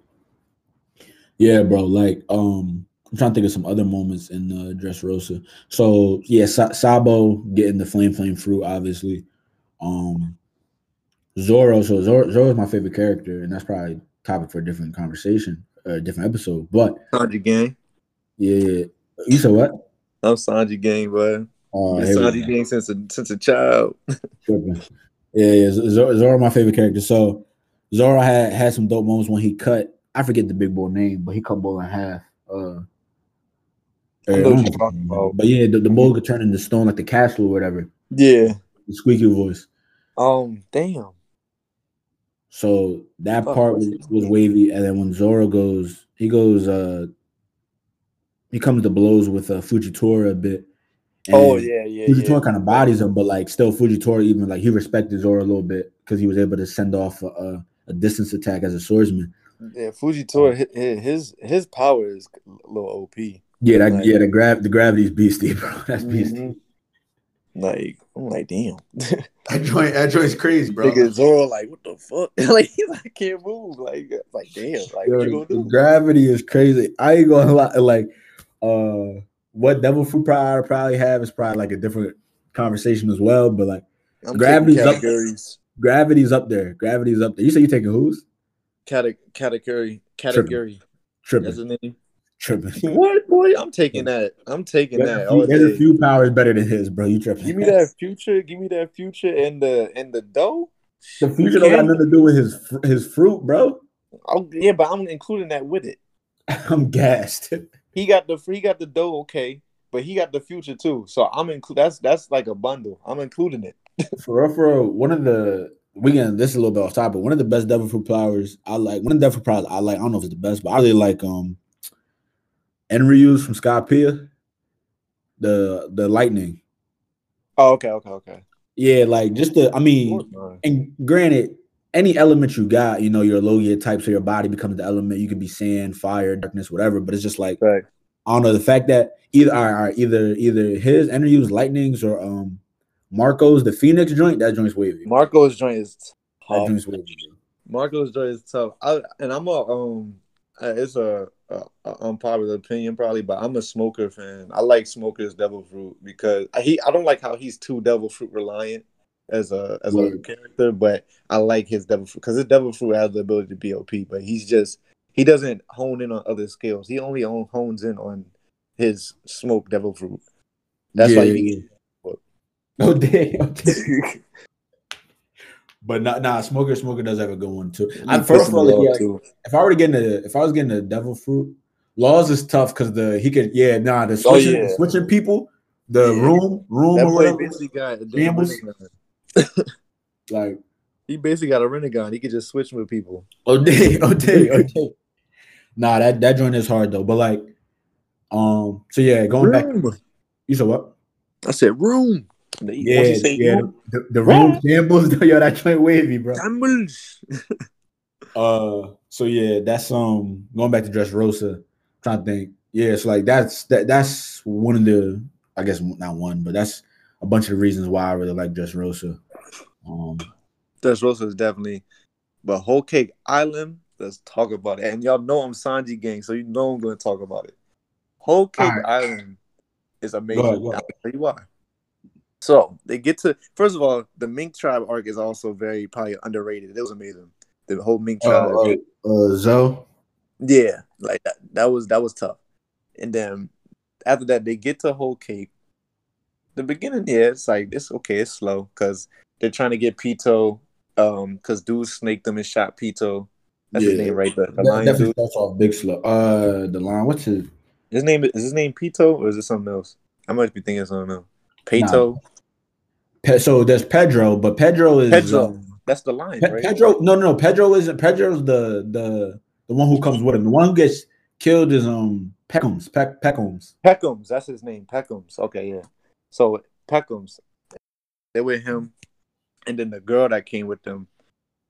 yeah, bro. Like, um, I'm trying to think of some other moments in uh, Dressrosa. So yeah, Sa- Sabo getting the flame flame fruit, obviously. Um, Zoro. So Zoro, is my favorite character, and that's probably topic for a different conversation, or a different episode. But Sanji gang. yeah, you said what? I'm Sanji gang, boy. Uh, Been Sanji gang since a since a child. *laughs* Yeah, yeah. Zoro, Zoro, my favorite character. So Zoro had had some dope moments when he cut. I forget the big boy name, but he cut bull in half. Uh, I know uh, what you're about. But yeah, the, the bull could turn into stone like the castle or whatever. Yeah. The squeaky voice. Um. Damn. So that Fuck, part was, was wavy. And then when Zoro goes, he goes, uh, he comes to blows with uh, Fujitora a bit. Oh yeah, yeah. Fujitora yeah. kind of bodies him, but like still Fujitora even like he respected Zoro a little bit because he was able to send off a, a, a distance attack as a swordsman. Yeah, Fujitora, hi- hi- his his power is a little OP. Yeah, that Like- yeah, the grav the gravity's beastie, bro. *laughs* That's beastie. Mhm. Like I'm like, damn, *laughs* That joint, that joint's crazy, nigga Zoro, like, what the fuck? *laughs* like he's like, I can't move. Like, like damn, like Yo, what you the gonna do? gravity is crazy. I ain't gonna lie. Like, uh, what devil fruit probably probably have is probably like a different conversation as well. But like, I'm gravity's up- categories, gravity's up there. Gravity's up there. You say you taking who's Cate- Katakuri, Katakuri. tripping? That's his name. Tripping. *laughs* What boy? I'm taking that. I'm taking There's that. a few- there's a few powers better than his, bro. You tripping? Give me that future. Give me that future and the and the dough. The future don't got nothing to do with his his fruit, bro. Oh yeah, but I'm including that with it. *laughs* I'm gassed. He got the he got the dough, okay, but he got the future too. So I'm include that's that's like a bundle. I'm including it. For real, for real, one of the we can this is a little bit off topic. One of the best devil fruit flowers I like. One of the devil fruit flowers I like. I don't know if it's the best, but I really like um Enryu's from Skypiea. The the lightning. Oh, okay, okay, okay. Yeah, like just the I mean, and granted, any element you got, you know, your Logia type, so your body becomes the element. You can be sand, fire, darkness, whatever. But it's just like Right. I don't know the fact that either all right, all right, either either his Enryu's lightnings or um Marco's the Phoenix joint. That joint's wavy. Marco's joint is that joint's wavy. Marco's joint is tough. I, and I'm a um, it's a, a, a unpopular opinion probably, but I'm a smoker fan. I like Smoker's Devil Fruit because I, he I don't like how he's too Devil Fruit reliant as a as a character, but I like his Devil Fruit because his Devil Fruit has the ability to be OP, but he's just he doesn't hone in on other skills. He only on, hones in on his smoke devil fruit. That's why Yeah, he yeah. *laughs* Oh damn. okay. *laughs* But nah, nah, smoker smoker does have a good one too. I'm first of all, yeah, too. if I were to get the if I was getting the devil fruit, laws is tough because the he could yeah nah the Oh, switching, yeah. switching people the Yeah. room room That or boy whatever basically got a damn like He basically got a Rinnegan. He could just switch with people. oh day oh day oh day. Nah, that that joint is hard though. But like, um, so yeah, going back. You said what? I said room. Once Yeah, you say yeah. room, The, the room shambles. *laughs* Yo, that joint wavy, bro. shambles. *laughs* Uh, so yeah, that's um going back to Dressrosa. Trying to think, yeah, it's like that's that that's one of the I guess not one, but that's a bunch of the reasons why I really like Dressrosa. Um, Dressrosa is definitely, but Whole Cake Island. Let's talk about it. And y'all know I'm Sanji gang, so you know I'm going to talk about it. Whole Cake Alright. Island is amazing. Go ahead, go I'll tell you why. So they get to first of all, the Mink tribe arc is also very probably underrated. It was amazing. The whole Mink tribe. uh, uh, Zou. Yeah, like that. That was that was tough. And then after that, they get to Whole Cake. The beginning, yeah, it's like it's okay, it's slow because they're trying to get Pito, um, because dude snaked them and shot Pito. That's his Yeah. name, right? The, the That definitely starts off big slow. Uh, the line. What's his? His name is his name Pito or is it something else? I might be thinking something else. Pito. Pe- so there's Pedro, but Pedro is Pedro. um, That's the line. Pe- right? Pedro. No, no, no. Pedro isn't. Pedro's the the the one who comes with him. The one who gets killed is um Pekoms. Peck Pekoms. Pekoms, that's his name. Pekoms. Okay, yeah. So Pekoms, they're with him, and then the girl that came with them,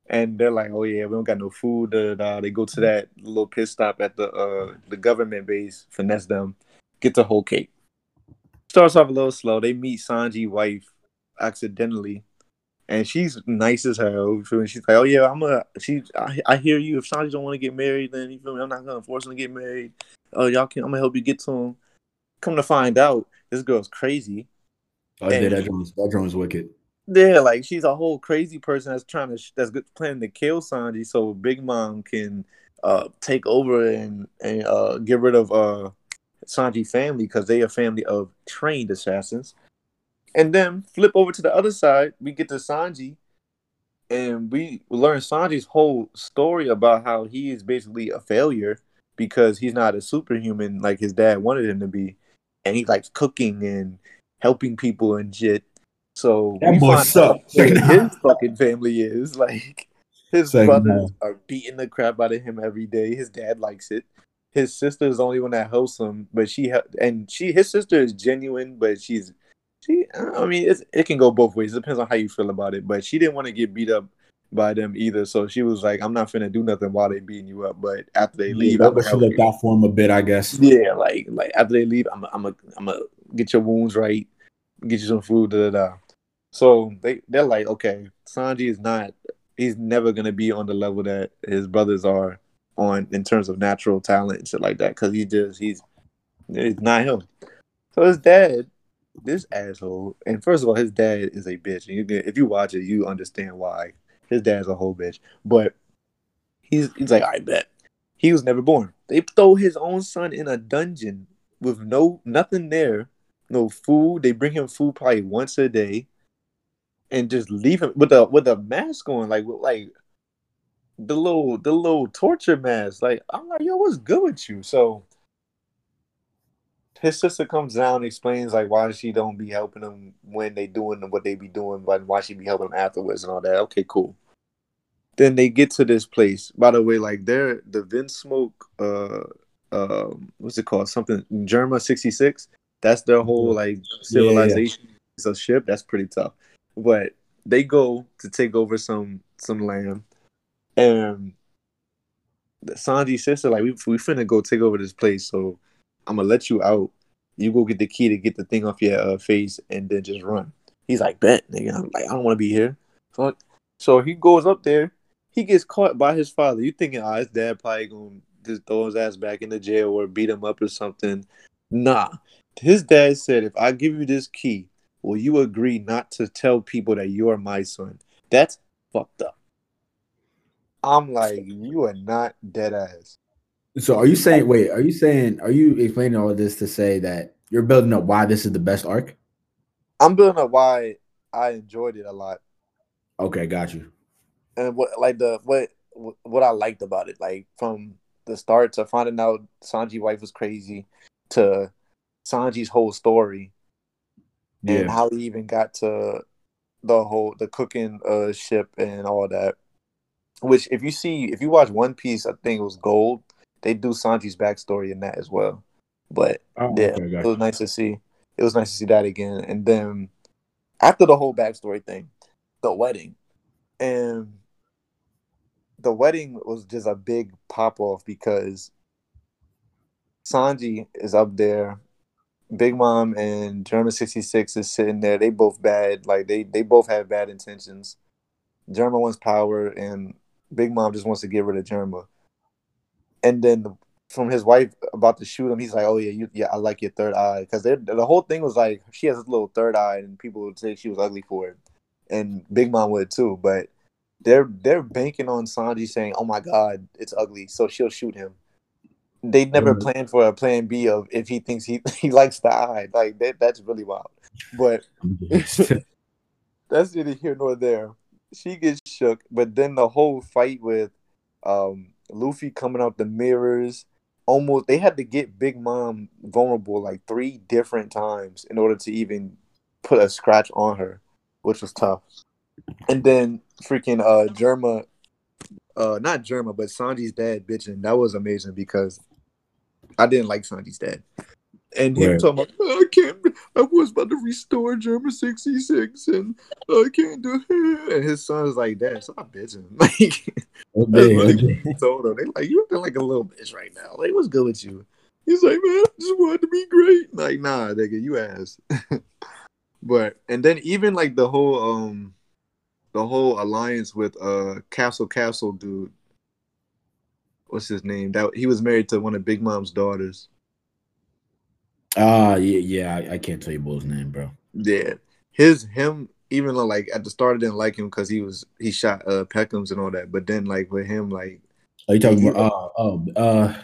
and they're like, "Oh yeah, we don't got no food." Da, da. They go to that little pit stop at the uh the government base, finesse them, get the whole cake. Starts off a little slow. They meet Sanji wife accidentally, and she's nice as hell. you feel me? She's like, "Oh yeah, I'm a she. I, I hear you. If Sanji don't want to get married, then you feel me? I'm not gonna force him to get married. Oh y'all can. I'm gonna help you get to him." Come to find out, this girl's crazy. Oh, yeah, that drum that drum wicked. Yeah, like she's a whole crazy person that's trying to that's good planning to kill Sanji so Big Mom can uh take over and and uh get rid of uh Sanji family because they are a family of trained assassins. And then flip over to the other side, we get to Sanji and we learn Sanji's whole story about how he is basically a failure because he's not a superhuman like his dad wanted him to be. And he likes cooking and helping people and shit. So That boy find sucks. out who his fucking family is *laughs* like his Second brothers are beating the crap out of him every day. His dad likes it. His sister is the only one that helps him, but she and she his sister is genuine, but she's she. I mean, it's, it can go both ways. It depends on how you feel about it. But she didn't want to get beat up by them either, so she was like, "I'm not finna do nothing while they beating you up." But after they leave, Yeah, I'm gonna she let that for him a bit, I guess. Yeah, like like after they leave, I'm I'm a, I'm a get your wounds right, get you some food, da da da. So they they're like, okay, Sanji is not, he's never gonna be on the level that his brothers are on in terms of natural talent and shit like that, because he just he's it's not him. So his dad, this asshole, and first of all, his dad is a bitch. And you can, if you watch it, you understand why his dad's a whole bitch. But he's he's like, I bet he was never born. They throw his own son in a dungeon with no nothing there, no food. They bring him food probably once a day, and just leave him with a with a mask on, like like the little the little torture mask. Like I'm like, yo, what's good with you? So his sister comes down explains like why she don't be helping them when they doing what they be doing, but why she be helping them afterwards and all that. Okay, cool. Then they get to this place. By the way, like they're the Vinsmoke uh um what's it called? Something Germa sixty six. That's their whole like Yeah, yeah, civilization. It's a ship. That's pretty tough. But they go to take over some some land, the Sanji's sister like we we finna go take over this place. So I'm gonna let you out. You go get the key to get the thing off your uh, face, and then just run. He's like, bet, nigga. I'm like, I don't want to be here. Fuck. So he goes up there. He gets caught by his father. You thinking, ah, his dad probably gonna just throw his ass back in the jail or beat him up or something? Nah. His dad said, if I give you this key, will you agree not to tell people that you are my son? That's fucked up. I'm like, you are not dead ass. So are you saying? Wait, are you saying? Are you explaining all of this to say that you're building up why this is the best arc? I'm building up why I enjoyed it a lot. Okay, got you. and what like the what what I liked about it, like from the start to finding out Sanji wife was crazy to Sanji's whole story and how he even got to the whole the cooking uh ship and all that. Which if you see if you watch One Piece, I think it was Gold, they do Sanji's backstory in that as well. But Oh, yeah, okay, it was nice to see. It was nice to see that again. And then after the whole backstory thing, the wedding. And the wedding was just a big pop off because Sanji is up there. Big Mom and Germa 66 is sitting there. They both bad. Like they they both have bad intentions. Germa wants power and Big Mom just wants to get rid of Germa. And then the, from his wife about to shoot him, he's like, "Oh yeah, you, yeah, I like your third eye," because the whole thing was like she has this little third eye, and people would say she was ugly for it, and Big Mom would too. But they're they're banking on Sanji saying, "Oh my God, it's ugly," so she'll shoot him. They never Mhm. planned for a plan B of if he thinks he *laughs* he likes the eye. Like that, that's really wild. But *laughs* *laughs* that's neither here nor there. She gets shook, but then the whole fight with um Luffy coming out the mirrors, almost they had to get Big Mom vulnerable like three different times in order to even put a scratch on her, which was tough. And then freaking uh Germa uh not Germa, but Sanji's dad bitching. That was amazing because I didn't like Sanji's dad. And him Right. talking about, I can't, I was about to restore Germa 66 and I can't do it. *laughs* And his son's like, Dad, stop bitching. *laughs* Like, Okay, okay. what told him. They like, you acting like a little bitch right now. Like, what's good with you? He's like, man, I just wanted to be great. Like, nah, nigga, you ass. *laughs* but, and then even like the whole, um, the whole alliance with uh Castle Castle dude. What's his name? That he was married to one of Big Mom's daughters. Ah, yeah, yeah. I, I can't tell you Bull's name, bro. Yeah, his him even though like at the start I didn't like him because he was he shot uh Pekoms and all that, but then like with him like Are you talking Yeah. about? Uh, oh, uh,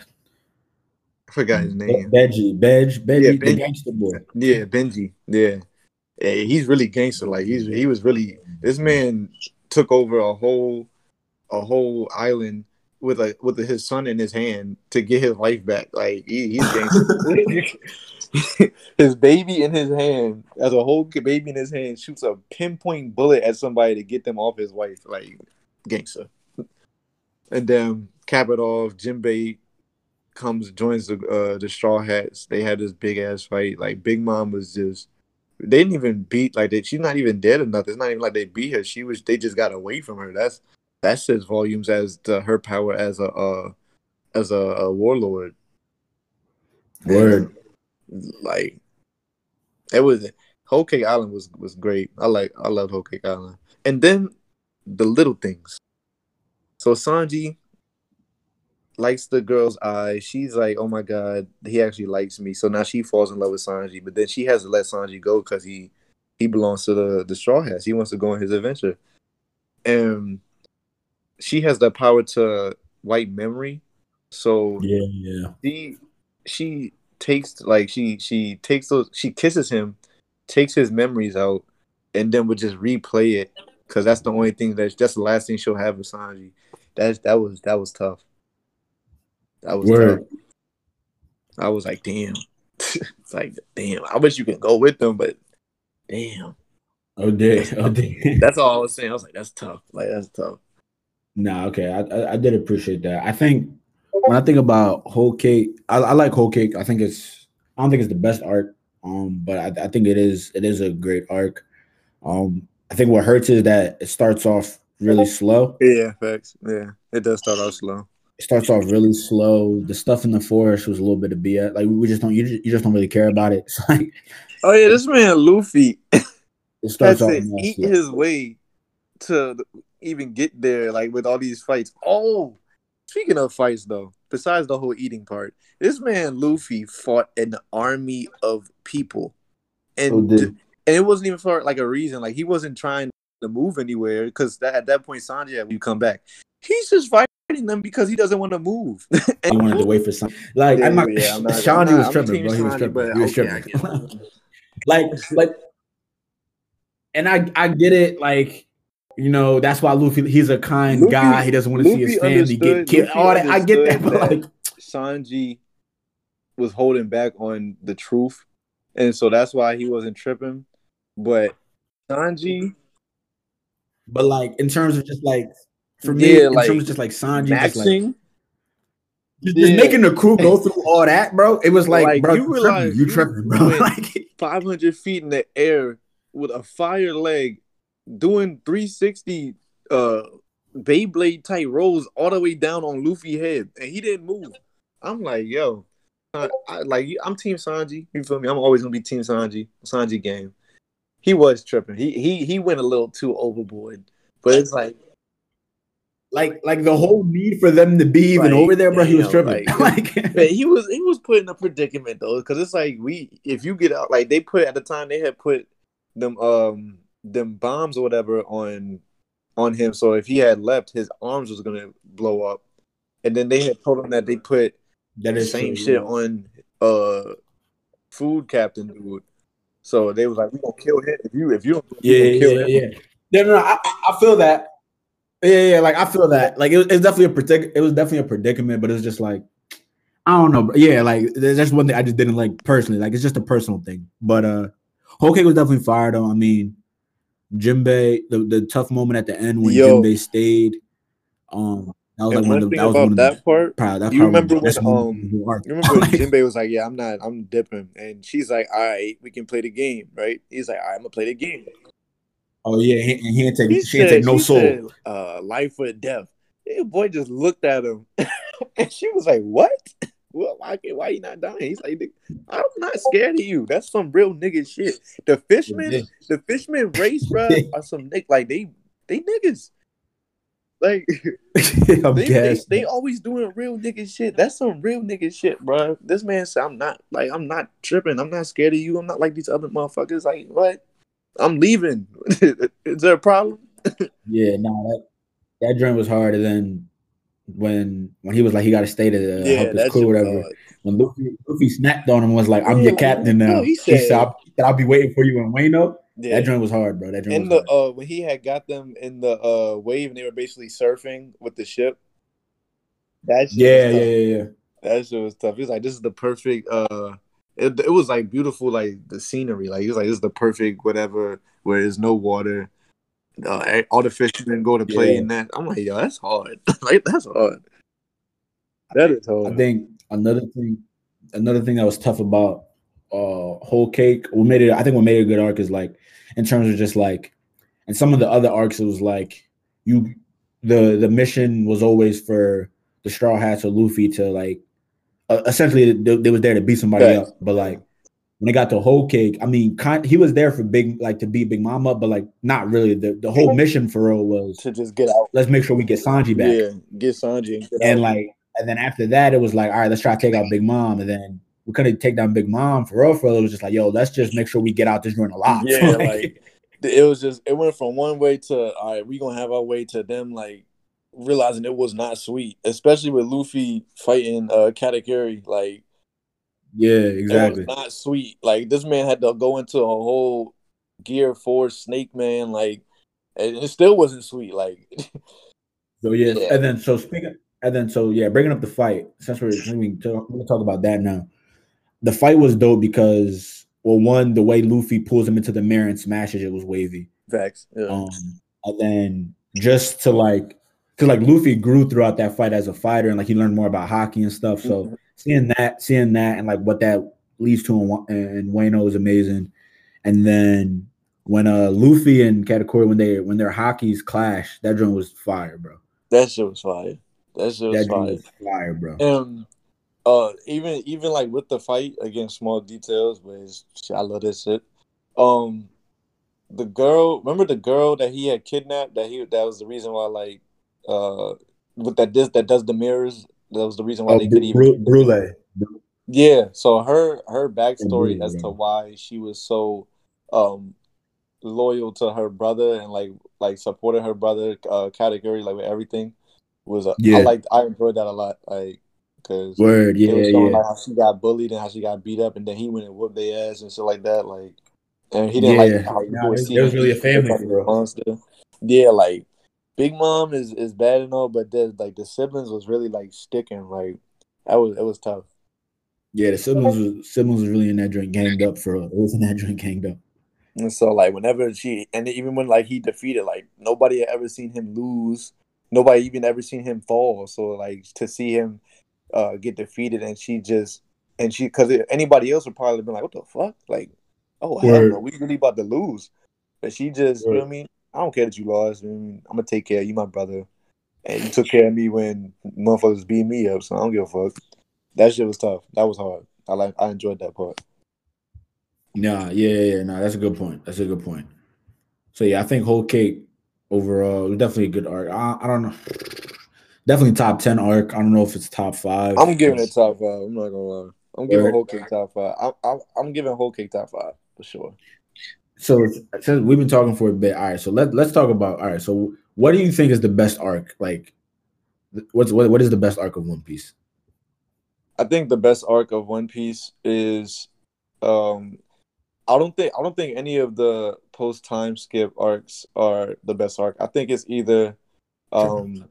I forgot his name. Benji, Benj, Benji, Yeah, the Benji. gangster boy. Yeah, Benji. Yeah. yeah, he's really gangster. Like he's he was really this man took over a whole a whole island with a with his son in his hand to get his life back. Like he, he's gangster. *laughs* *laughs* *laughs* his baby in his hand, as a whole baby in his hand, shoots a pinpoint bullet at somebody to get them off his wife. Like gangster. And then cap it off, Jinbei comes joins the uh the Straw Hats. They had this big ass fight. Like Big Mom was just they didn't even beat like they, she's not even dead or nothing. It's not even like they beat her. She was they just got away from her. That's that says volumes as to her power as a uh as a, a warlord. Word. Like it was Whole Cake Island was was great. I like I love Whole Cake Island. And then the little things. So Sanji likes the girl's eye. She's like, "Oh my god, he actually likes me." So now she falls in love with Sanji, but then she has to let Sanji go because he he belongs to the the Straw Hats. He wants to go on his adventure, and she has the power to wipe memory. So Yeah, yeah. she she takes like she she takes those she kisses him, takes his memories out, and then would just replay it because that's the only thing that that's the last thing she'll have with Sanji. That that was that was tough. That was Word. tough. I was like, damn. *laughs* it's like, damn. I wish you could go with them, but damn. Oh, did. Oh, did. *laughs* That's all I was saying. I was like, that's tough. Like that's tough. Nah, okay. I, I I did appreciate that. I think when I think about whole cake, I, I like whole cake. I think it's I don't think it's the best arc, um, but I, I think it is it is a great arc. Um, I think what hurts is that it starts off really slow. Yeah, facts. Yeah, it does start off slow. It starts off really slow. The stuff in the forest was a little bit of BS. Like we just don't you just, you just don't really care about it. *laughs* It's like Oh yeah, this man Luffy *laughs* it starts off eat slow. his way to even get there, like with all these fights. Oh, speaking of fights, though, besides the whole eating part, this man Luffy fought an army of people, and Oh, and it wasn't even for like a reason. Like he wasn't trying to move anywhere because that, at that point, Sanji, had you come back, he's just fighting fighting them because he doesn't want to move. *laughs* He wanted to wait for some. Like Yeah, I'm not. yeah, I'm not- Shawnee I'm was tripping, bro. He was tripping. but He was okay, tripping. get *laughs* like, like, and I, I get it. Like, you know, that's why Luffy. He's a kind Luffy- guy. He doesn't want to see his family get killed. All that. I get that, but like, Sanji was holding back on the truth, and so that's why he wasn't tripping. But Sanji, but like in terms of just like for me, Yeah, in like, terms of just like Sanji, just like maxing, just, yeah. making the crew go through all that, bro. It was like, Like, bro, you you, realize tripping, you you tripping, bro. *laughs* like, 500 feet in the air with a fire leg, doing 360 uh Beyblade type rolls all the way down on Luffy head, and he didn't move. I'm like, yo, I, I, like I'm Team Sanji. You feel me? I'm always gonna be Team Sanji. Sanji game. He was tripping. He he he went a little too overboard, but it's like like, like the whole need for them to be even Like, over there, bro. He was tripping. like- *laughs* Like, *laughs* he was he was put in a predicament though, because it's like we if you get out like they put at the time they had put them um them bombs or whatever on on him, so if he had left, his arms was gonna blow up, and then they had told him that they put that the same true, shit yeah. on uh food captain dude. So they was like, we gonna kill him if you if you don't Yeah, yeah, kill yeah, him. yeah. Yeah, no, no, I, I feel that. Yeah, yeah, like I feel that. Like it was, it's definitely a predic- It was definitely a predicament, but it's just like I don't know. Bro. Yeah, like that's one thing I just didn't like personally. Like it's just a personal thing. But uh, Whole Cake was definitely fired though. I mean, Jinbei, the, the tough moment at the end when Yo. Jinbei stayed. Um, that was And like one of the that was one of that the part, probably, that's you remember when, *laughs* um, of the whole. You remember when Jinbei was like, "Yeah, I'm not. I'm dipping," and she's like, "All right, we can play the game, right?" He's like, "All right, I'm gonna play the game." Oh yeah, he, he didn't take He she didn't take no soul. said, uh, life or death. The boy just looked at him, *laughs* and she was like, "What? Well, why? can't- Why you not dying?" He's like, "I'm not scared of you. That's some real nigga shit. The fishmen, the fishmen race, bro, *laughs* are some nick like they they niggas." Like *laughs* *laughs* they, they, they always doing real nigga shit. That's some real nigga shit, bro. This man said, "I'm not like I'm not tripping. I'm not scared of you. I'm not like these other motherfuckers. Like what? I'm leaving. Is there a problem?" Yeah, no, that that joint was harder then when when he was like, he got to stay to uh, help his crew, shit or was whatever. hard. When Luffy, Luffy snapped on him, was like, "I'm Yeah, your captain no, now." he he said- said, I'll, "I'll be waiting for you in Wano." Yeah. That joint was hard, bro. That joint in the uh when he had got them in the uh wave and they were basically surfing with the ship. That yeah, yeah, yeah, yeah. That shit was tough. He was like, "This is the perfect." uh it, it was like beautiful, like the scenery. Like he was like, "This is the perfect whatever." Where there's no water, uh, all the fishermen go to play Yeah. in that. I'm like, yo, that's hard. *laughs* like that's hard. That is hard. I think another thing, another thing that was tough about uh whole cake. What made it? I think what made it a good arc is like in terms of just like, and some of the other arcs, it was like you, the the mission was always for the Straw Hats or Luffy to like, uh, essentially they, they was there to beat somebody Facts. up, but like. When they got to whole cake, I mean, kind, he was there for big, like to beat Big Mom up, but like not really. The the whole mission for real was to just get out. let's make sure we get Sanji back. Yeah, get Sanji and get And like, and then after that, it was like, all right, let's try to take out Big Mom. And then we couldn't take down Big Mom for real. For real, it was just like, yo, let's just make sure we get out this joint alive. *laughs* Yeah, like it was just it went from one way to all right, we gonna have our way to them like realizing it was not sweet, especially with Luffy fighting uh Katakuri. Like yeah, it exactly. was not sweet. Like this man had to go into a whole Gear Four Snake Man, like and it still wasn't sweet. Like *laughs* So yeah, Yeah. and then so speaking, and then so yeah, bringing up the fight. Since we're since we talk, we're gonna talk about that now. The fight was dope because well, one, the way Luffy pulls him into the mirror and smashes it was wavy. facts. Yeah. Um, and then just to like, cause like Luffy grew throughout that fight as a fighter, and like he learned more about Haki and stuff. So Mhm. Seeing that, seeing that, and like what that leads to in, Wa- in Wano is amazing. And then when uh Luffy and Katakuri when they when their Hakis clash, that joint was fire, bro. that shit was fire. That shit was That fire. was fire, bro. And uh, even even like with the fight against small details, but I love this shit. Um, the girl, remember the girl that he had kidnapped? That he that was the reason why, like, uh, with that this that does the mirrors. That was the reason why Oh, they could even. Brulee. Yeah, so her her backstory Brulee, as to why she was so um loyal to her brother and like like supported her brother uh Katakuri like with everything was uh, Yeah. I liked I enjoyed that a lot. Like because Word, yeah, it was yeah. like how she got bullied and how she got beat up, and then he went and whooped their ass and shit like that. Like, and he didn't Yeah. like how Nah, he it was was- it was really a family fucking monster. Yeah, like Big Mom is is bad and all, but the like the siblings was really like sticking. Like that was it was tough. Yeah, the siblings was siblings was really in that drink ganged up for. It was in that drink ganged up. And so like whenever she and even when like he defeated, like nobody had ever seen him lose. Nobody even ever seen him fall. So like to see him uh get defeated and she just and she because anybody else would probably have been like, what the fuck? Like, oh hell Word. no, we really about to lose. But she just, you know what I mean? I don't care that you lost. I mean, I'm gonna take care of you, my brother. And you took care of me when motherfuckers beat me up, so I don't give a fuck. That shit was tough. That was hard. I like I enjoyed that part. Nah, yeah, yeah, yeah. Nah, that's a good point. That's a good point. So yeah, I think whole cake overall definitely a good arc. I, I don't know. Definitely top ten arc. I don't know if it's top five. I'm giving it top five. I'm not gonna lie. I'm giving whole cake top five. I'm, I'm I'm giving whole cake top five for sure. So since we've been talking for a bit, all right. So let let's talk about all right. So what do you think is the best arc? Like, what's what what is the best arc of One Piece? I think the best arc of One Piece is um I don't think I don't think any of the post time skip arcs are the best arc. I think it's either um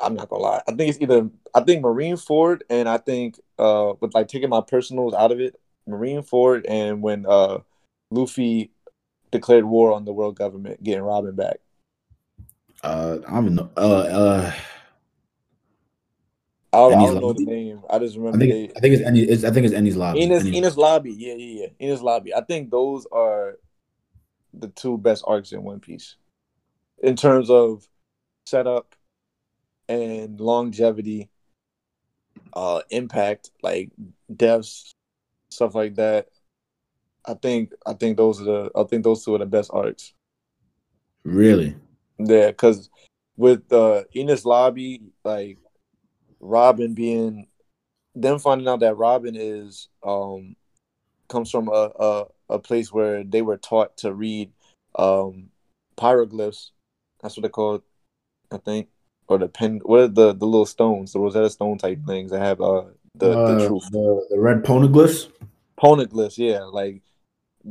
I'm not gonna lie. I think it's either I think Marineford and I think uh with like taking my personals out of it, Marineford and when uh Luffy declared war on the world government, getting Robin back. Uh, I don't know. Uh, uh, I don't, I don't know the name. I just I remember think they I think it's any. It's, I think it's Enies Lobby. Enos Ennie's- Enies Lobby, yeah, yeah, yeah. Enies Lobby. I think those are the two best arcs in One Piece in terms of setup and longevity, uh, impact, like deaths, stuff like that. I think I think those are the I think those two are the best arcs. Really? Yeah, because with uh, Enies Lobby, like Robin being them finding out that Robin is um comes from a, a a place where they were taught to read um pyroglyphs. That's what they're called, I think. Or the pen what are the the little stones, the Rosetta Stone type things that have uh the, Uh, the truth. the the red poneglyphs. Poneglyphs, yeah, like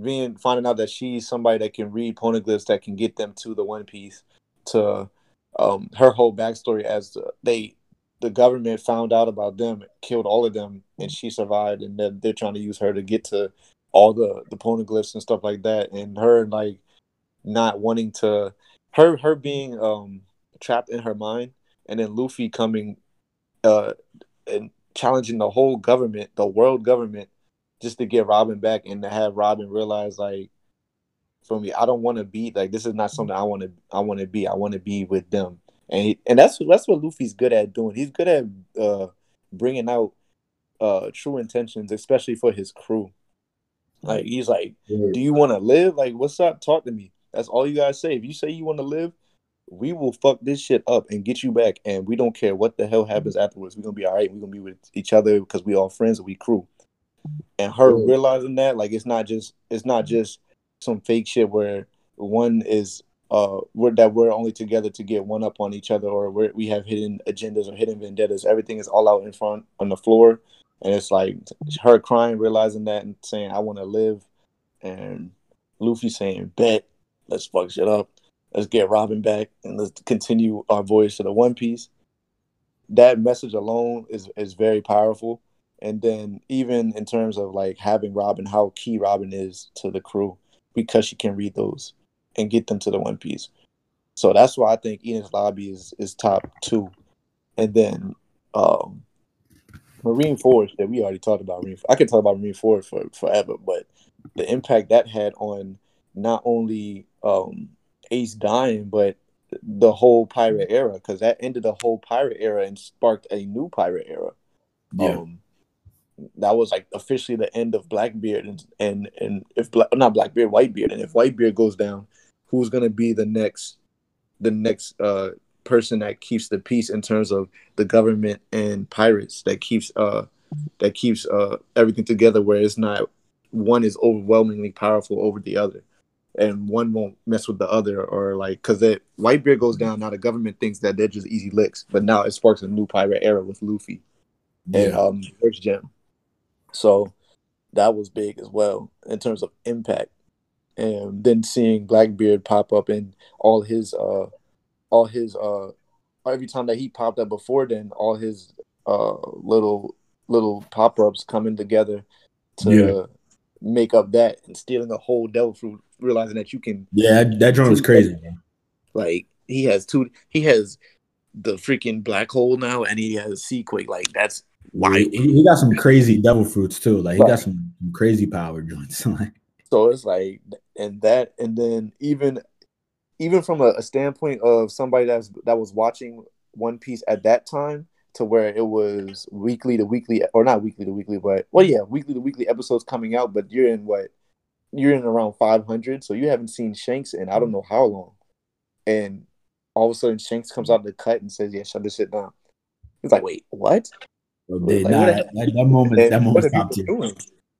being finding out that she's somebody that can read poneglyphs that can get them to the One Piece. To um, her whole backstory as the, they, the government found out about them, killed all of them, and she survived, and they're, they're trying to use her to get to all the the poneglyphs and stuff like that, and her like not wanting to, her her being um trapped in her mind, and then Luffy coming, uh, and challenging the whole government, the world government just to get Robin back and to have Robin realize like for me, I don't want to be like this is not something I want to I want to be. I want to be with them. And he, and that's that's what Luffy's good at doing. He's good at uh bringing out uh true intentions, especially for his crew. Like he's like, "Do you want to live? Like what's up? Talk to me." That's all you guys say. If you say you want to live, we will fuck this shit up and get you back and we don't care what the hell happens afterwards. We're to be all right. We're to be with each other because we all friends and we crew and her Yeah. realizing that like it's not just it's not just some fake shit where one is uh we're that we're only together to get one up on each other or we're, we have hidden agendas or hidden vendettas. Everything is all out in front on the floor. And it's like her crying realizing that and saying i want to live. And luffy saying bet let's fuck shit up. Let's get robin back and let's continue our voyage to the one piece. That message alone is is very powerful and then even in terms of like having Robin, how key Robin is to the crew because she can read those and get them to the One Piece. So that's why I think Enies Lobby is is top two, and then um, Marineford that we already talked about. Marine, I could talk about Marineford for forever, but the impact that had on not only um, Ace dying, but the whole pirate era because that ended the whole pirate era and sparked a new pirate era. Yeah. Um, that was like officially the end of Blackbeard, and and and if Black, not Blackbeard, Whitebeard, and if Whitebeard goes down, who's gonna be the next, the next uh person that keeps the peace in terms of the government and pirates that keeps uh that keeps uh everything together where it's not one is overwhelmingly powerful over the other. and one won't mess with the other, or like because that Whitebeard goes down now, the government thinks that they're just easy licks, but now it sparks a new pirate era with Luffy and um First Gem. So that was big as well in terms of impact. And then seeing Blackbeard pop up and all his uh all his uh every time that he popped up before then, all his uh little little pop ups coming together to Yeah. make up that and stealing a whole devil fruit, realizing that you can Yeah, that, that drone was crazy. man. like he has two he has the freaking black hole now and he has Seaquake. Like that's why He, he got some crazy devil fruits too. Like he Right. got some, some crazy power joints. *laughs* So it's like, and that, and then even, even from a, a standpoint of somebody that's that was watching One Piece at that time, to where it was weekly to weekly, or not weekly to weekly, but well, yeah, weekly to weekly episodes coming out. But you're in what? You're in around 500, so you haven't seen Shanks in I don't mm. know how long, and all of a sudden Shanks comes out of the cut and says, "Yeah, shut this shit down." It's like, wait, what? so they, Like, nah, what that, that, moment, And that moment stopped you.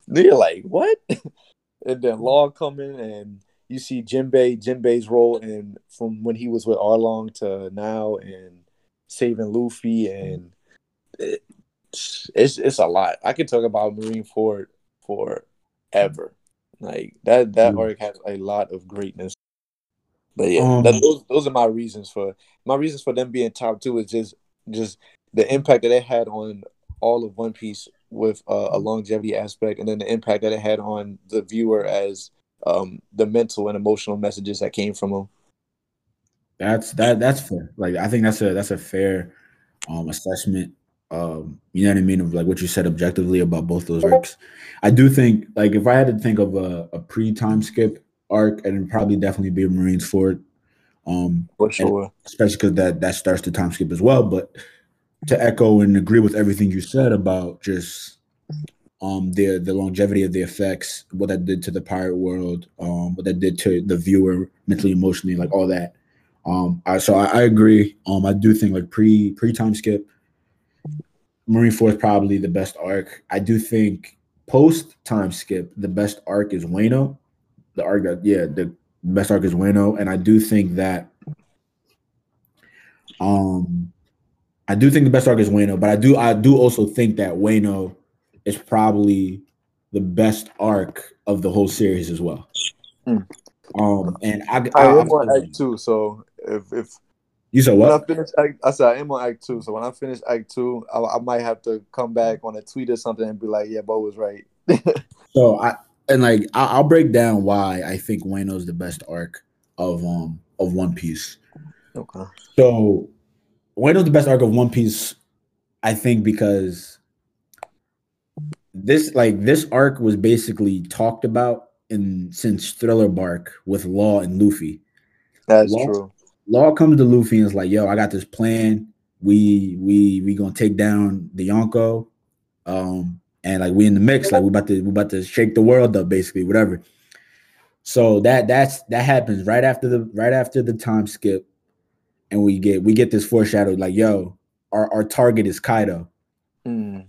They're like, what? *laughs* and then Law coming, and you see Jinbei, Jinbei's role and from when he was with Arlong to now, and saving Luffy, and it, it's it's a lot. I could talk about Marine Marineford forever. Like that that Mm. arc has a lot of greatness. But yeah, Um, that, those those are my reasons for my reasons for them being top two is just just the impact that it had on all of One Piece with uh, a longevity aspect, and then the impact that it had on the viewer as um, the mental and emotional messages that came from them. That's that that's fair. Like I think that's a that's a fair um assessment. Um, you know what I mean of like what you said objectively about both those arcs. I do think like if I had to think of a, a pre time skip arc, it'd probably definitely be Marineford. Um, For sure. especially because that that starts the time skip as well. But to echo and agree with everything you said about just um the the longevity of the effects, what that did to the pirate world, um, what that did to the viewer mentally, emotionally, like all that. Um, I so I, I agree. Um, I do think like pre pre time skip, Marineford probably the best arc. I do think post time skip, the best arc is Wano. The arc that yeah, the best arc is Wano, and I do think that um I do think the best arc is Wano, but I do I do also think that Wano is probably the best arc of the whole series as well. Hmm. Um and I, I I, am on Act Two, so if if you said when I what? finish, Act, I said I am on Act Two. So when I finish Act Two, I, I might have to come back on a tweet or something and be like, "Yeah, Bo was right." *laughs* So I and like I, I'll break down why I think Wano's the best arc of um of One Piece. okay. So Wano's the best arc of One Piece, I think, because this like this arc was basically talked about in since Thriller Bark with Law and Luffy. That's Law- true. Law comes to Luffy and is like, "Yo, I got this plan. We we we gonna take down the Yonko, um, and like we in the mix. Like we about to we about to shake the world up, basically, whatever." So that that's that happens right after the right after the time skip, and we get we get this foreshadowed like, "Yo, our our target is Kaido." Hmm.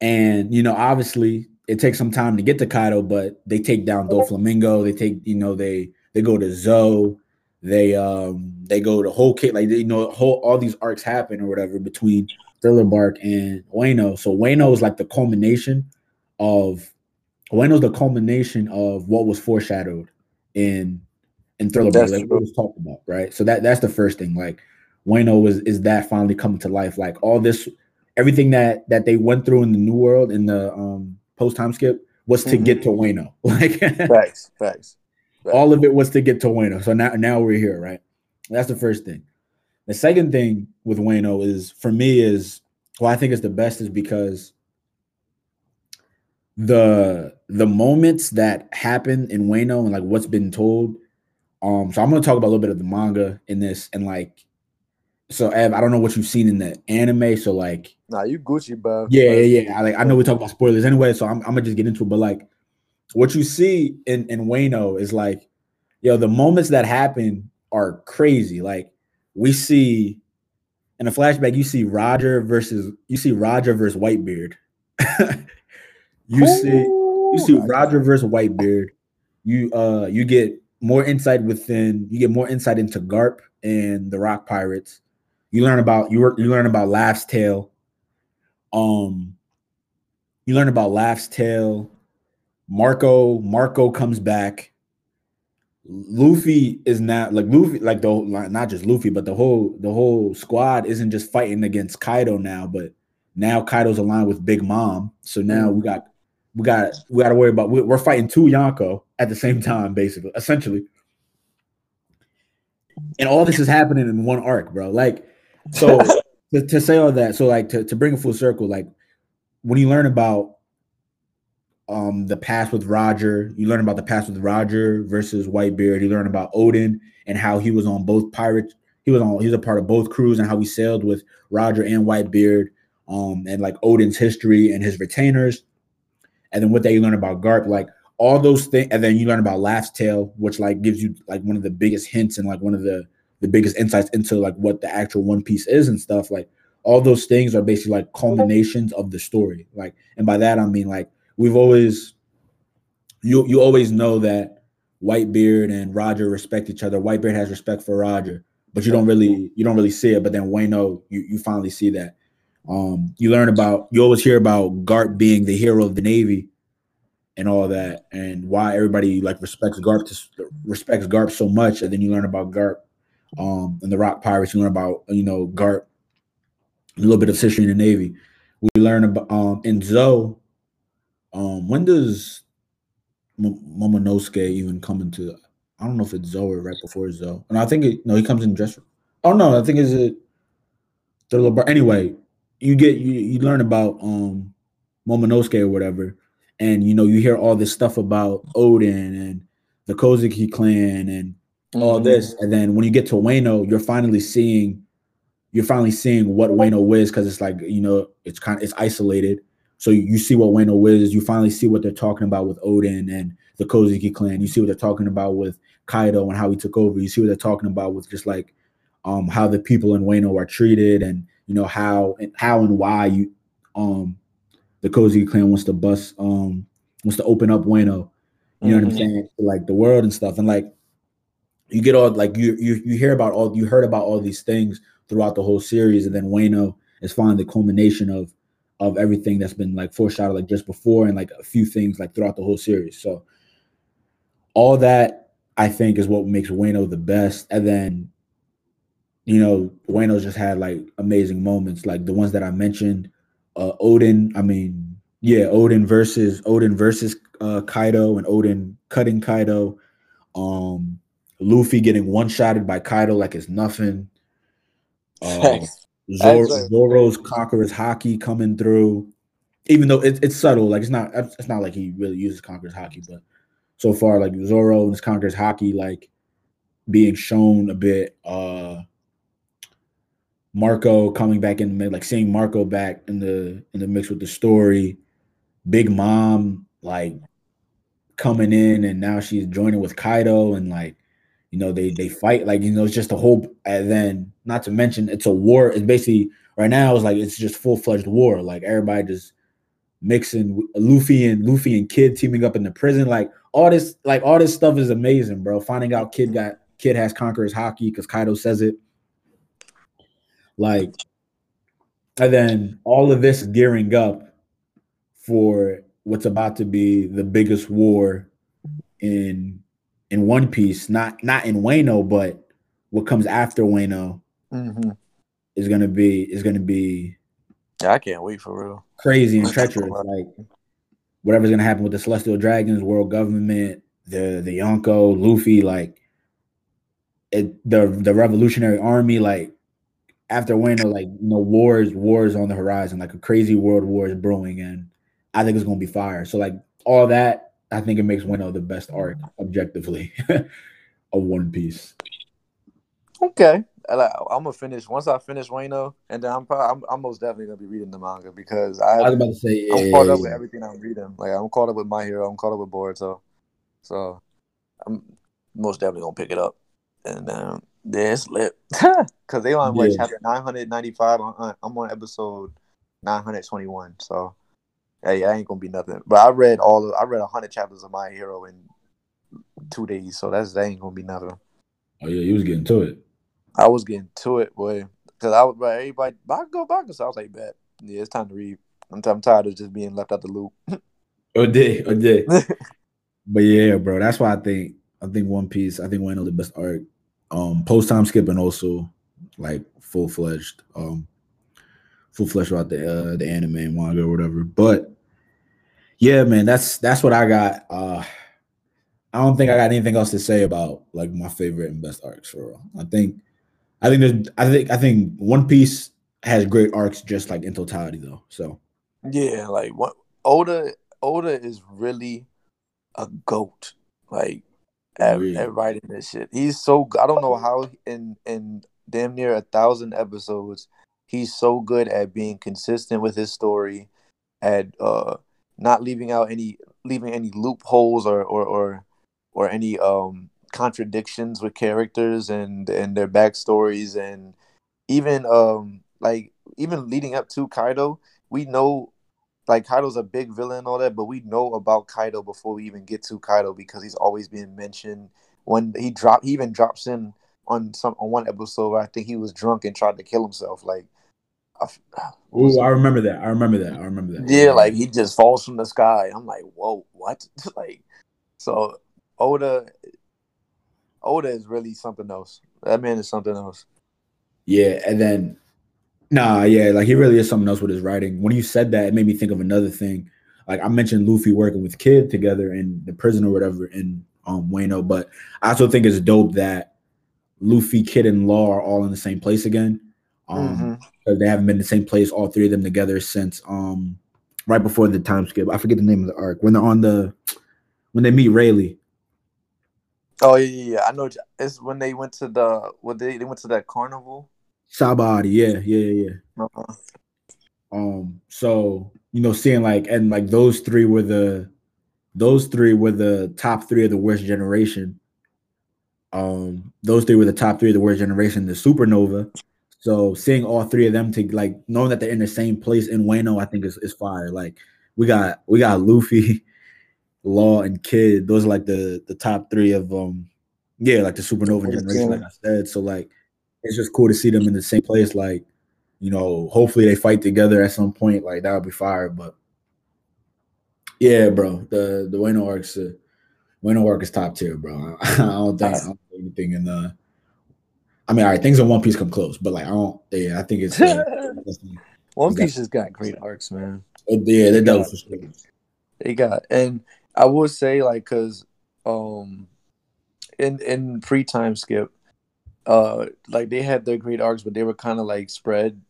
And you know, obviously, it takes some time to get to Kaido, but they take down Doflamingo. They take, you know, they they go to Zou. They um they go to whole kit like you know whole all these arcs happen or whatever between Thriller Bark and Wano. So Wano is like the culmination of Wano's the culmination of what was foreshadowed in in Thriller like what was talked about, right? So that that's the first thing. Like Wano was is that finally coming to life? Like all this everything that that they went through in the new world in the um post time skip was to Mhm. get to Wano. *laughs* Like Facts. Facts. all of it was to get to Wano. So now now we're here, right? That's the first thing. The second thing with Wano is for me is well, I think it's the best is because the the moments that happen in Wano and like what's been told. Um, so I'm gonna talk about a little bit of the manga in this and like so Ev, I don't know what you've seen in the anime, so like Nah, you Gucci, bro. yeah, yeah, yeah. I like I know we talk about spoilers anyway, so I'm, I'm gonna just get into it. But like, what you see in in Wano is like, yo, the moments that happen are crazy. Like we see in a flashback, you see Roger versus you see Roger versus Whitebeard. *laughs* you see you see Roger versus Whitebeard. You uh you get more insight within. You get more insight into Garp and the Rock Pirates. You learn about you work. You learn about Laugh's Tale. Um, you learn about Laugh's Tale. Marco Marco comes back. Luffy is not like Luffy, like the whole- not just Luffy, but the whole the whole squad isn't just fighting against Kaido now, but now Kaido's aligned with Big Mom. So now mm-hmm. we got we got we got to worry about we- we're fighting two Yonko at the same time, basically, essentially. And all this is happening in one arc, bro. Like, so *laughs* to, to say all that, so like to, to bring a full circle, like when you learn about um the past with Roger, you learn about the past with Roger versus Whitebeard, you learn about Oden and how he was on both pirates, he was on he was a part of both crews and how he sailed with Roger and Whitebeard, um, and like Oden's history and his retainers. And then what they learn about Garp, like all those things, and then you learn about Laugh's Tale, which like gives you like one of the biggest hints and like one of the the biggest insights into like what the actual One Piece is and stuff. Like all those things are basically like culminations of the story. Like, and by that I mean like we've always you you always know that Whitebeard and Roger respect each other. Whitebeard has respect for Roger, but you don't really you don't really see it. But then Wano, you you finally see that. Um, you learn about you always hear about Garp being the hero of the Navy and all that, and why everybody like respects Garp to, respects Garp so much. And then you learn about Garp um and the Rock Pirates. You learn about you know Garp, a little bit of history in the Navy. We learn about um in Zou. Um, when does M- Momonosuke even come into? I don't know if it's Zou or right before Zou. And I think it, no, he comes in dress. Oh no, I think is it the little bar. Anyway, you get you you learn about um Momonosuke or whatever, and you know you hear all this stuff about Oden and the Kozuki clan and all this, and then when you get to Wano, you're finally seeing you're finally seeing what Wano is because it's like you know it's kind of it's isolated. So you, see what Wano is. You finally see what they're talking about with Oden and the Kozuki clan. You see what they're talking about with Kaido and how he took over. You see what they're talking about with just like um how the people in Wano are treated and you know how and how and why you um the Kozuki clan wants to bust um wants to open up Wano. You know what I'm saying? Like the world and stuff. And like you get all like you you you hear about all you heard about all these things throughout the whole series, and then Wano is finally the culmination of of everything that's been like foreshadowed like just before and like a few things like throughout the whole series. So all that I think is what makes Wano the best. And then you know, Wano's just had like amazing moments, like the ones that I mentioned. Uh Oden, I mean, yeah, Oden versus Oden versus uh Kaido and Oden cutting Kaido. Um Luffy getting one-shotted by Kaido like it's nothing. Uh, Zoro, That's a- Zoro's Conqueror's Haki coming through, even though it's it's subtle. Like it's not it's not like he really uses Conqueror's Haki, but so far like Zoro and his Conqueror's Haki like being shown a bit. uh Marco coming back in the mix, like seeing Marco back in the in the mix with the story. Big Mom like coming in and now she's joining with Kaido and like you know they they fight like you know it's just a whole and then not to mention it's a war it's basically right now it's like it's just full-fledged war like everybody just mixing luffy and luffy and kid teaming up in the prison like all this like all this stuff is amazing bro finding out kid got kid has conquerors Haki because kaido says it. Like and then all of this gearing up for what's about to be the biggest war in in One Piece, not not in Wano, but what comes after Wano hmm is gonna be is gonna be Yeah, I can't wait for real. crazy and treacherous. Like whatever's gonna happen with the Celestial Dragons, world government, the the Yonko, Luffy, like it the the Revolutionary Army, like after Wano, like you know, wars, wars on the horizon, like a crazy world war is brewing, and I think it's gonna be fire. So like all that, I think it makes Wano the best arc objectively *laughs* of One Piece. Okay, I, I'm gonna finish once I finish Wano, and then I'm probably I'm, I'm most definitely gonna be reading the manga because I, I was about to say, I'm caught up with yeah, everything I'm reading. Like I'm caught up with My Hero, I'm caught up with Boruto, so I'm most definitely gonna pick it up. And um, yeah, it's lit *laughs* because they on like Yeah. chapter 995. I'm on episode 921. So hey, I ain't gonna be nothing. But I read all of I read hundred chapters of My Hero in two days, so that's that ain't gonna be nothing. Oh yeah, you was getting to it. I was getting to it, boy, because I was like, everybody, I go back, so I was like, bet, yeah, it's time to read. I'm, I'm tired of just being left out the loop. *laughs* Oh did, oh did. *laughs* but yeah, bro, that's why I think I think One Piece. I think one of the best art. Um, post time skipping also like full fledged, um, full fledged about the uh, the anime and manga or whatever. But yeah, man, that's that's what I got. Uh, I don't think I got anything else to say about like my favorite and best arcs for real. I think, I think there's, I think, I think One Piece has great arcs just like in totality though. So yeah, like what Oda Oda is really a goat. Like at, Really? at writing this shit. He's so I don't know how in in damn near a thousand episodes, he's so good at being consistent with his story, at uh not leaving out any leaving any loopholes or or or, or any um contradictions with characters and and their backstories and even um like even leading up to Kaido, we know like Kaido's a big villain and all that, but we know about Kaido before we even get to Kaido because he's always being mentioned. When he drop, he even drops in on some on one episode where I think he was drunk and tried to kill himself. Like, I f- what was *sighs* Ooh. I remember that. I remember that. I remember that. yeah, like he just falls from the sky. I'm like, whoa, what? *laughs* like, so Oda, Oda is really something else. That man is something else. Yeah, and then nah, yeah, like he really is something else with his writing. When you said that, it made me think of another thing. Like I mentioned Luffy working with Kid together in the prison or whatever in um Wano, but I also think it's dope that Luffy, Kid, and Law are all in the same place again. Um Mhm. because they haven't been in the same place, all three of them together since um right before the time skip. I forget the name of the arc. When they're on the when they meet Rayleigh. Oh yeah, yeah, yeah. I know. It's when they went to the what they they went to that carnival. Sabaody, yeah, yeah, yeah. Uh-uh. Um, so you know, seeing like and like those three were the those three were the top three of the worst generation. Um, those three were the top three of the worst generation, the supernova. So seeing all three of them to like knowing that they're in the same place in Wano, I think is, is fire. Like we got we got Luffy, *laughs* Law, and Kid. Those are like the the top three of um yeah, like the supernova generation, like I said. So like it's just cool to see them in the same place. Like, you know, hopefully they fight together at some point. Like that would be fire. But yeah, bro, the the Wano arcs, uh, Wano arc is top tier, bro. *laughs* I, don't think I don't think anything in the. I mean, all right, things in One Piece come close, but like I don't. Yeah, I think it's. Uh, *laughs* One Piece has got great arcs, man. yeah, they're dope for sure. They got, and I will say like, cause, um, in in pre time skip, uh, like they had their great arcs, but they were kind of like spread.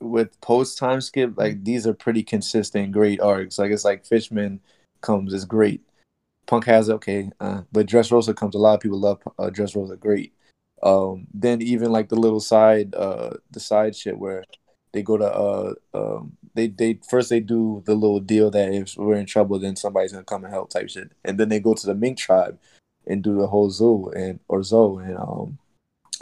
With post time skip, like these are pretty consistent great arcs. Like it's like Fishman comes is great, Punk Hazard, okay, uh, but Dressrosa comes. A lot of people love uh, Dressrosa, great. Um, then even like the little side, uh, the side shit where they go to uh um they they first they do the little deal that if we're in trouble then somebody's gonna come and help type shit and then they go to the mink tribe and do the whole Zou and or Zou and um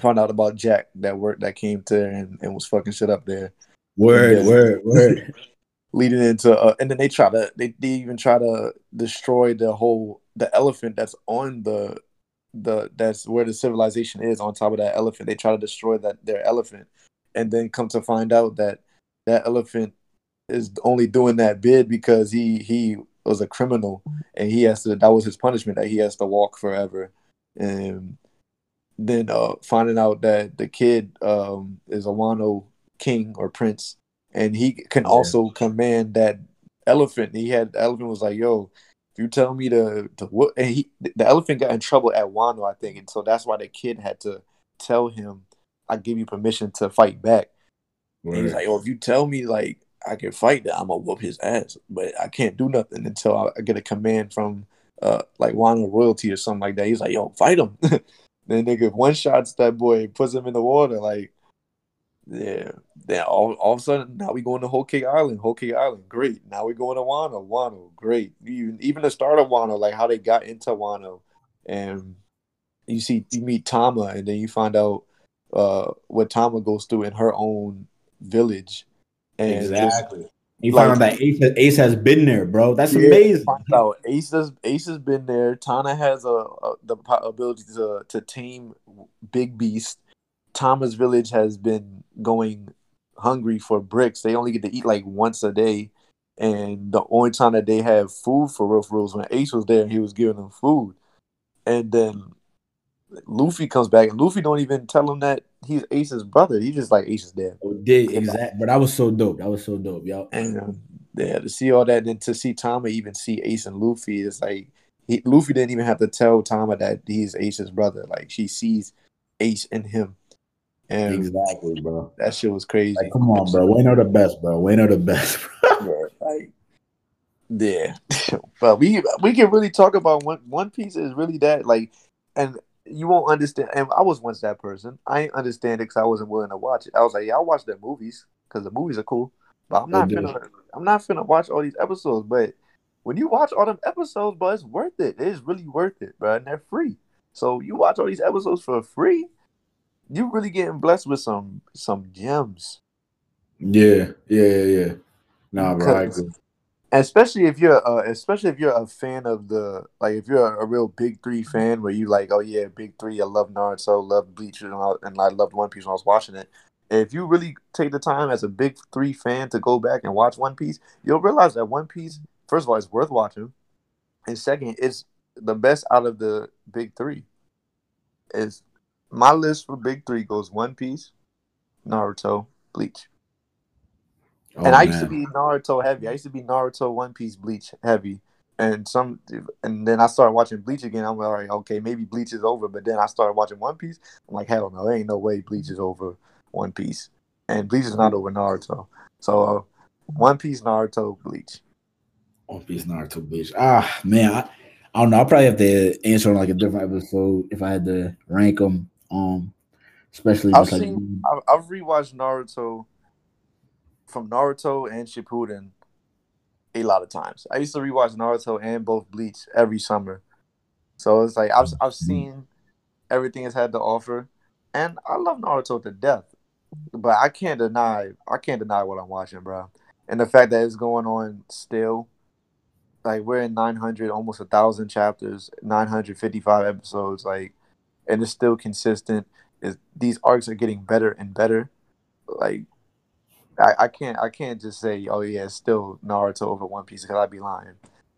found out about jack that work that came to there and, and was fucking shit up there Word, Yeah. word, word. *laughs* leading into uh, and then they try to they, they even try to destroy the whole the elephant that's on the the that's where the civilization is on top of that elephant. They try to destroy that their elephant and then come to find out that that elephant is only doing that bid because he he was a criminal and he has to that was his punishment that he has to walk forever. And then uh finding out that the kid um is a Wano king or prince and he can Yeah. also command that elephant. He had elephant was like yo you tell me to to what and he the elephant got in trouble at Wano I think and so that's why the kid had to tell him I give you permission to fight back and he's like, "Oh, if you tell me like I can fight that, I'm gonna whoop his ass, but I can't do nothing until I, I get a command from uh like Wano royalty or something like that." He's like, "Yo, fight him." *laughs* then nigga one shots that boy, puts him in the water. Like, yeah. Then all, all of a sudden, now we going to Whole Cake Island. Whole Cake Island, great. Now we going to Wano. Wano, great. Even even the start of Wano, like how they got into Wano, and you see you meet Tama, and then you find out uh what Tama goes through in her own village. And just- Exactly. You Like- find out that Ace, Ace has been there, bro. That's Yeah, amazing. Find out Ace has Ace has been there. Tama has a, a the ability to to tame big beast. Tama's Village has been going hungry for bricks. They only get to eat like once a day, and the only time that they have food for real for real is when Ace was there and he was giving them food. And then Luffy comes back and Luffy don't even tell him that he's Ace's brother. He just like Ace's is dead. Oh, Did exact, but that was so dope. That was so dope, yo. And um, yeah, to see all that, and to see Tama even see Ace and Luffy, it's like he, Luffy didn't even have to tell Tama that he's Ace's brother. Like she sees Ace in him, and Exactly, bro. that shit was crazy. Like, come on, bro. Wayne are the best, bro. Wayne are the best, bro. *laughs* Yeah, like, yeah, *laughs* but we we can really talk about one One Piece is really that like, and you won't understand. And I was once that person. I ain't understand it because I wasn't willing to watch it. I was like, yeah, I'll watch the movies because the movies are cool, but I'm not finna. I'm not finna watch all these episodes. But when you watch all them episodes, bro, it's worth it. It is really worth it, bro, and they're free. So you watch all these episodes for free. You really getting blessed with some some gems. Yeah, yeah, yeah, yeah. Nah, bro. I agree. especially if you're uh, especially if you're a fan of the like if you're a, a real big three fan where you like oh yeah big three I love Naruto love Bleach and, I, and I loved One Piece when I was watching it if you really take the time as a big three fan to go back and watch One Piece you'll realize that One Piece first of all is worth watching and second it's the best out of the big three is my list for big three goes One Piece Naruto Bleach Oh, and I used to be Naruto heavy. I used to be Naruto, One Piece, Bleach heavy. And some, and then I started watching Bleach again. I'm like, okay, maybe Bleach is over. But then I started watching One Piece. I'm like, hell no, there ain't no way Bleach is over One Piece, and Bleach is not over Naruto. So, uh, One Piece, Naruto, Bleach. One Piece Naruto Bleach. Ah, man, I, I don't know. I'll probably have to answer on like a different episode if I had to rank them. Um, especially I've just like seen, I've, I've rewatched Naruto from Naruto and Shippuden a lot of times. I used to rewatch Naruto and both Bleach every summer. So it's like I've I've seen everything it's had to offer, and I love Naruto to death. But I can't deny I can't deny what I'm watching, bro. And the fact that it's going on still, like we're in 900, almost a thousand chapters, 955 episodes, like, and it's still consistent. Is these arcs are getting better and better. Like, I, I can't I can't just say oh yeah it's still Naruto over One Piece because I'd be lying.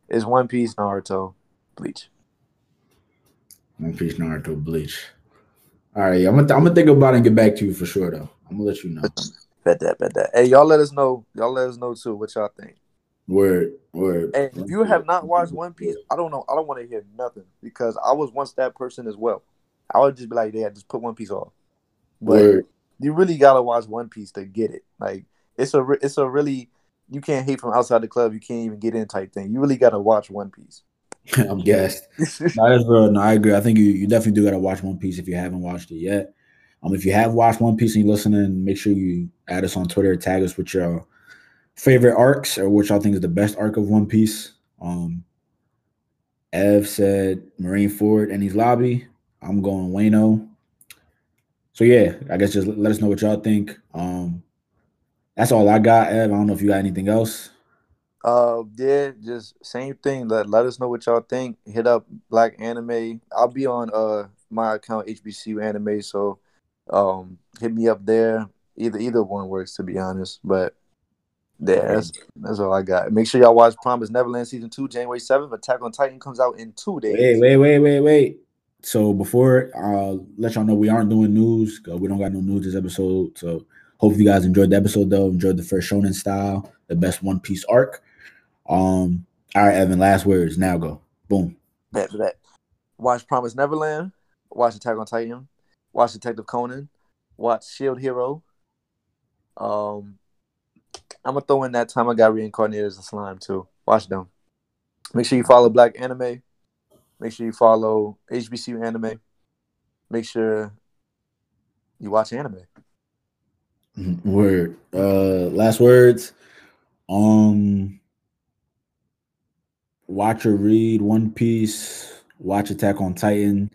It's One Piece, Naruto, Bleach. One Piece Naruto Bleach. All right, I'm gonna I'm gonna think about it and get back to you for sure though. I'm gonna let you know. Bet that, bet that. Hey, y'all let us know. Y'all let us know too what y'all think. Word, word. And if you have not watched One Piece, I don't know. I don't want to hear nothing because I was once that person as well. I would just be like, yeah, just put One Piece off. But Word. you really gotta watch One Piece to get it. Like it's a it's a really you can't hate from outside the club. You can't even get in type thing. You really gotta watch One Piece. *laughs* I'm gassed. No, that's real. No, I agree. I think you, you definitely do gotta watch One Piece if you haven't watched it yet. Um, if you have watched One Piece and you're listening, make sure you add us on Twitter, tag us with your favorite arcs or which y'all think is the best arc of One Piece. Um, Ev said Marineford and Enies Lobby. I'm going Wano. So yeah, I guess just let us know what y'all think. Um, that's all I got, Ev. I don't know if you got anything else. Uh, yeah, just same thing. Let let us know what y'all think. Hit up Black Anime. I'll be on uh my account HBCU Anime, so um hit me up there. Either either one works to be honest, but yeah, that's that's all I got. Make sure y'all watch Promise Neverland season two, January seventh. Attack on Titan comes out in two days. Wait, wait, wait, wait, wait. So before uh let y'all know we aren't doing news we don't got no news this episode. So hopefully you guys enjoyed the episode though. Enjoyed the first Shonen style, the best One Piece arc. Um, all right, Evan, last words. Now go. Boom. For that. Watch Promise Neverland. Watch Attack on Titan. Watch Detective Conan. Watch Shield Hero. Um, I'm gonna throw in that time I got reincarnated as a slime too. Watch them. Make sure you follow Black Anime. Make sure you follow HBCU Anime. Make sure you watch anime. Mhm. Word. Uh last words. Um watch or read One Piece, watch Attack on Titan,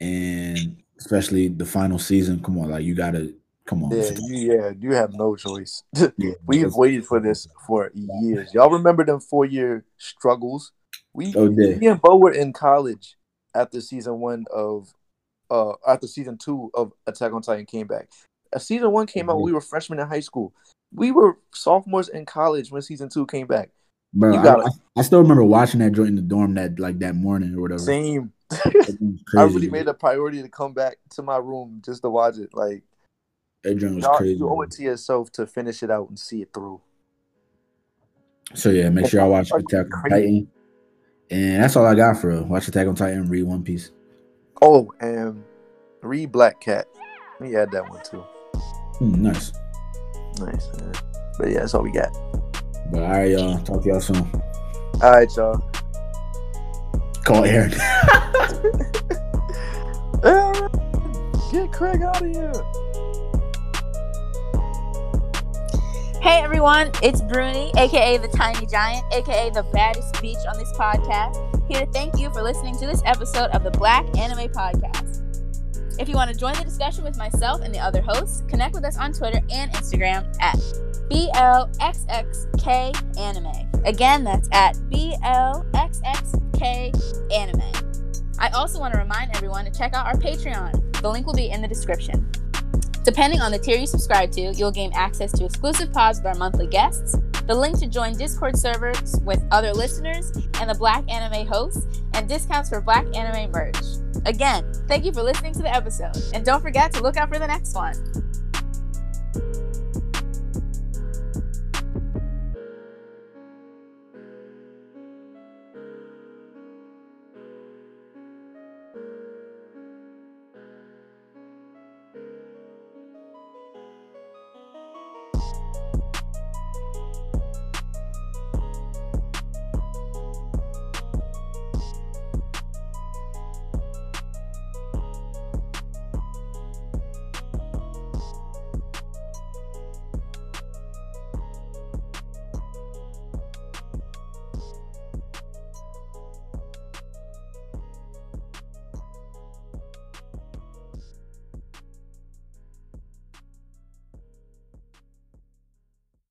and especially the final season. Come on, like you gotta Come on. Yeah, you, yeah, you have no choice. *laughs* Yeah, We've waited for this for years. Y'all remember them four year struggles? We Oh, yeah. me and Bo were in college after season one of uh after season two of Attack on Titan came back. Uh, season one came out, Mhm. we were freshmen in high school. We were sophomores in college when season two came back. Bro, You I, I, I still remember watching that joint in the dorm that like that morning or whatever. Same. *laughs* That joint was I really made a priority to come back to my room just to watch it. Like that joint was crazy. you owe it to yourself to finish it out and see it through. So yeah, make sure y'all watch Attack on? Titan. And that's all I got for real. Watch Attack on Titan, read One Piece. Oh, and read Black Cat. Let me add that one too. Hmm, nice. Nice. Man. But yeah, that's all we got. But all right, y'all. Talk to y'all soon. All right, y'all. Call. Aaron, *laughs* get Craig out of here. Hey everyone, it's Bruni, aka the Tiny Giant, aka the baddest bitch on this podcast, here to thank you for listening to this episode of the Black Anime Podcast. If you want to join the discussion with myself and the other hosts, connect with us on Twitter and Instagram at BLXXK Anime. Again, that's at BLXXK Anime. I also want to remind everyone to check out our Patreon. The link will be in the description. Depending on the tier you subscribe to, you'll gain access to exclusive pods with our monthly guests, the link to join Discord servers with other listeners and the Black Anime hosts, and discounts for Black Anime merch. Again, thank you for listening to the episode, and don't forget to look out for the next one.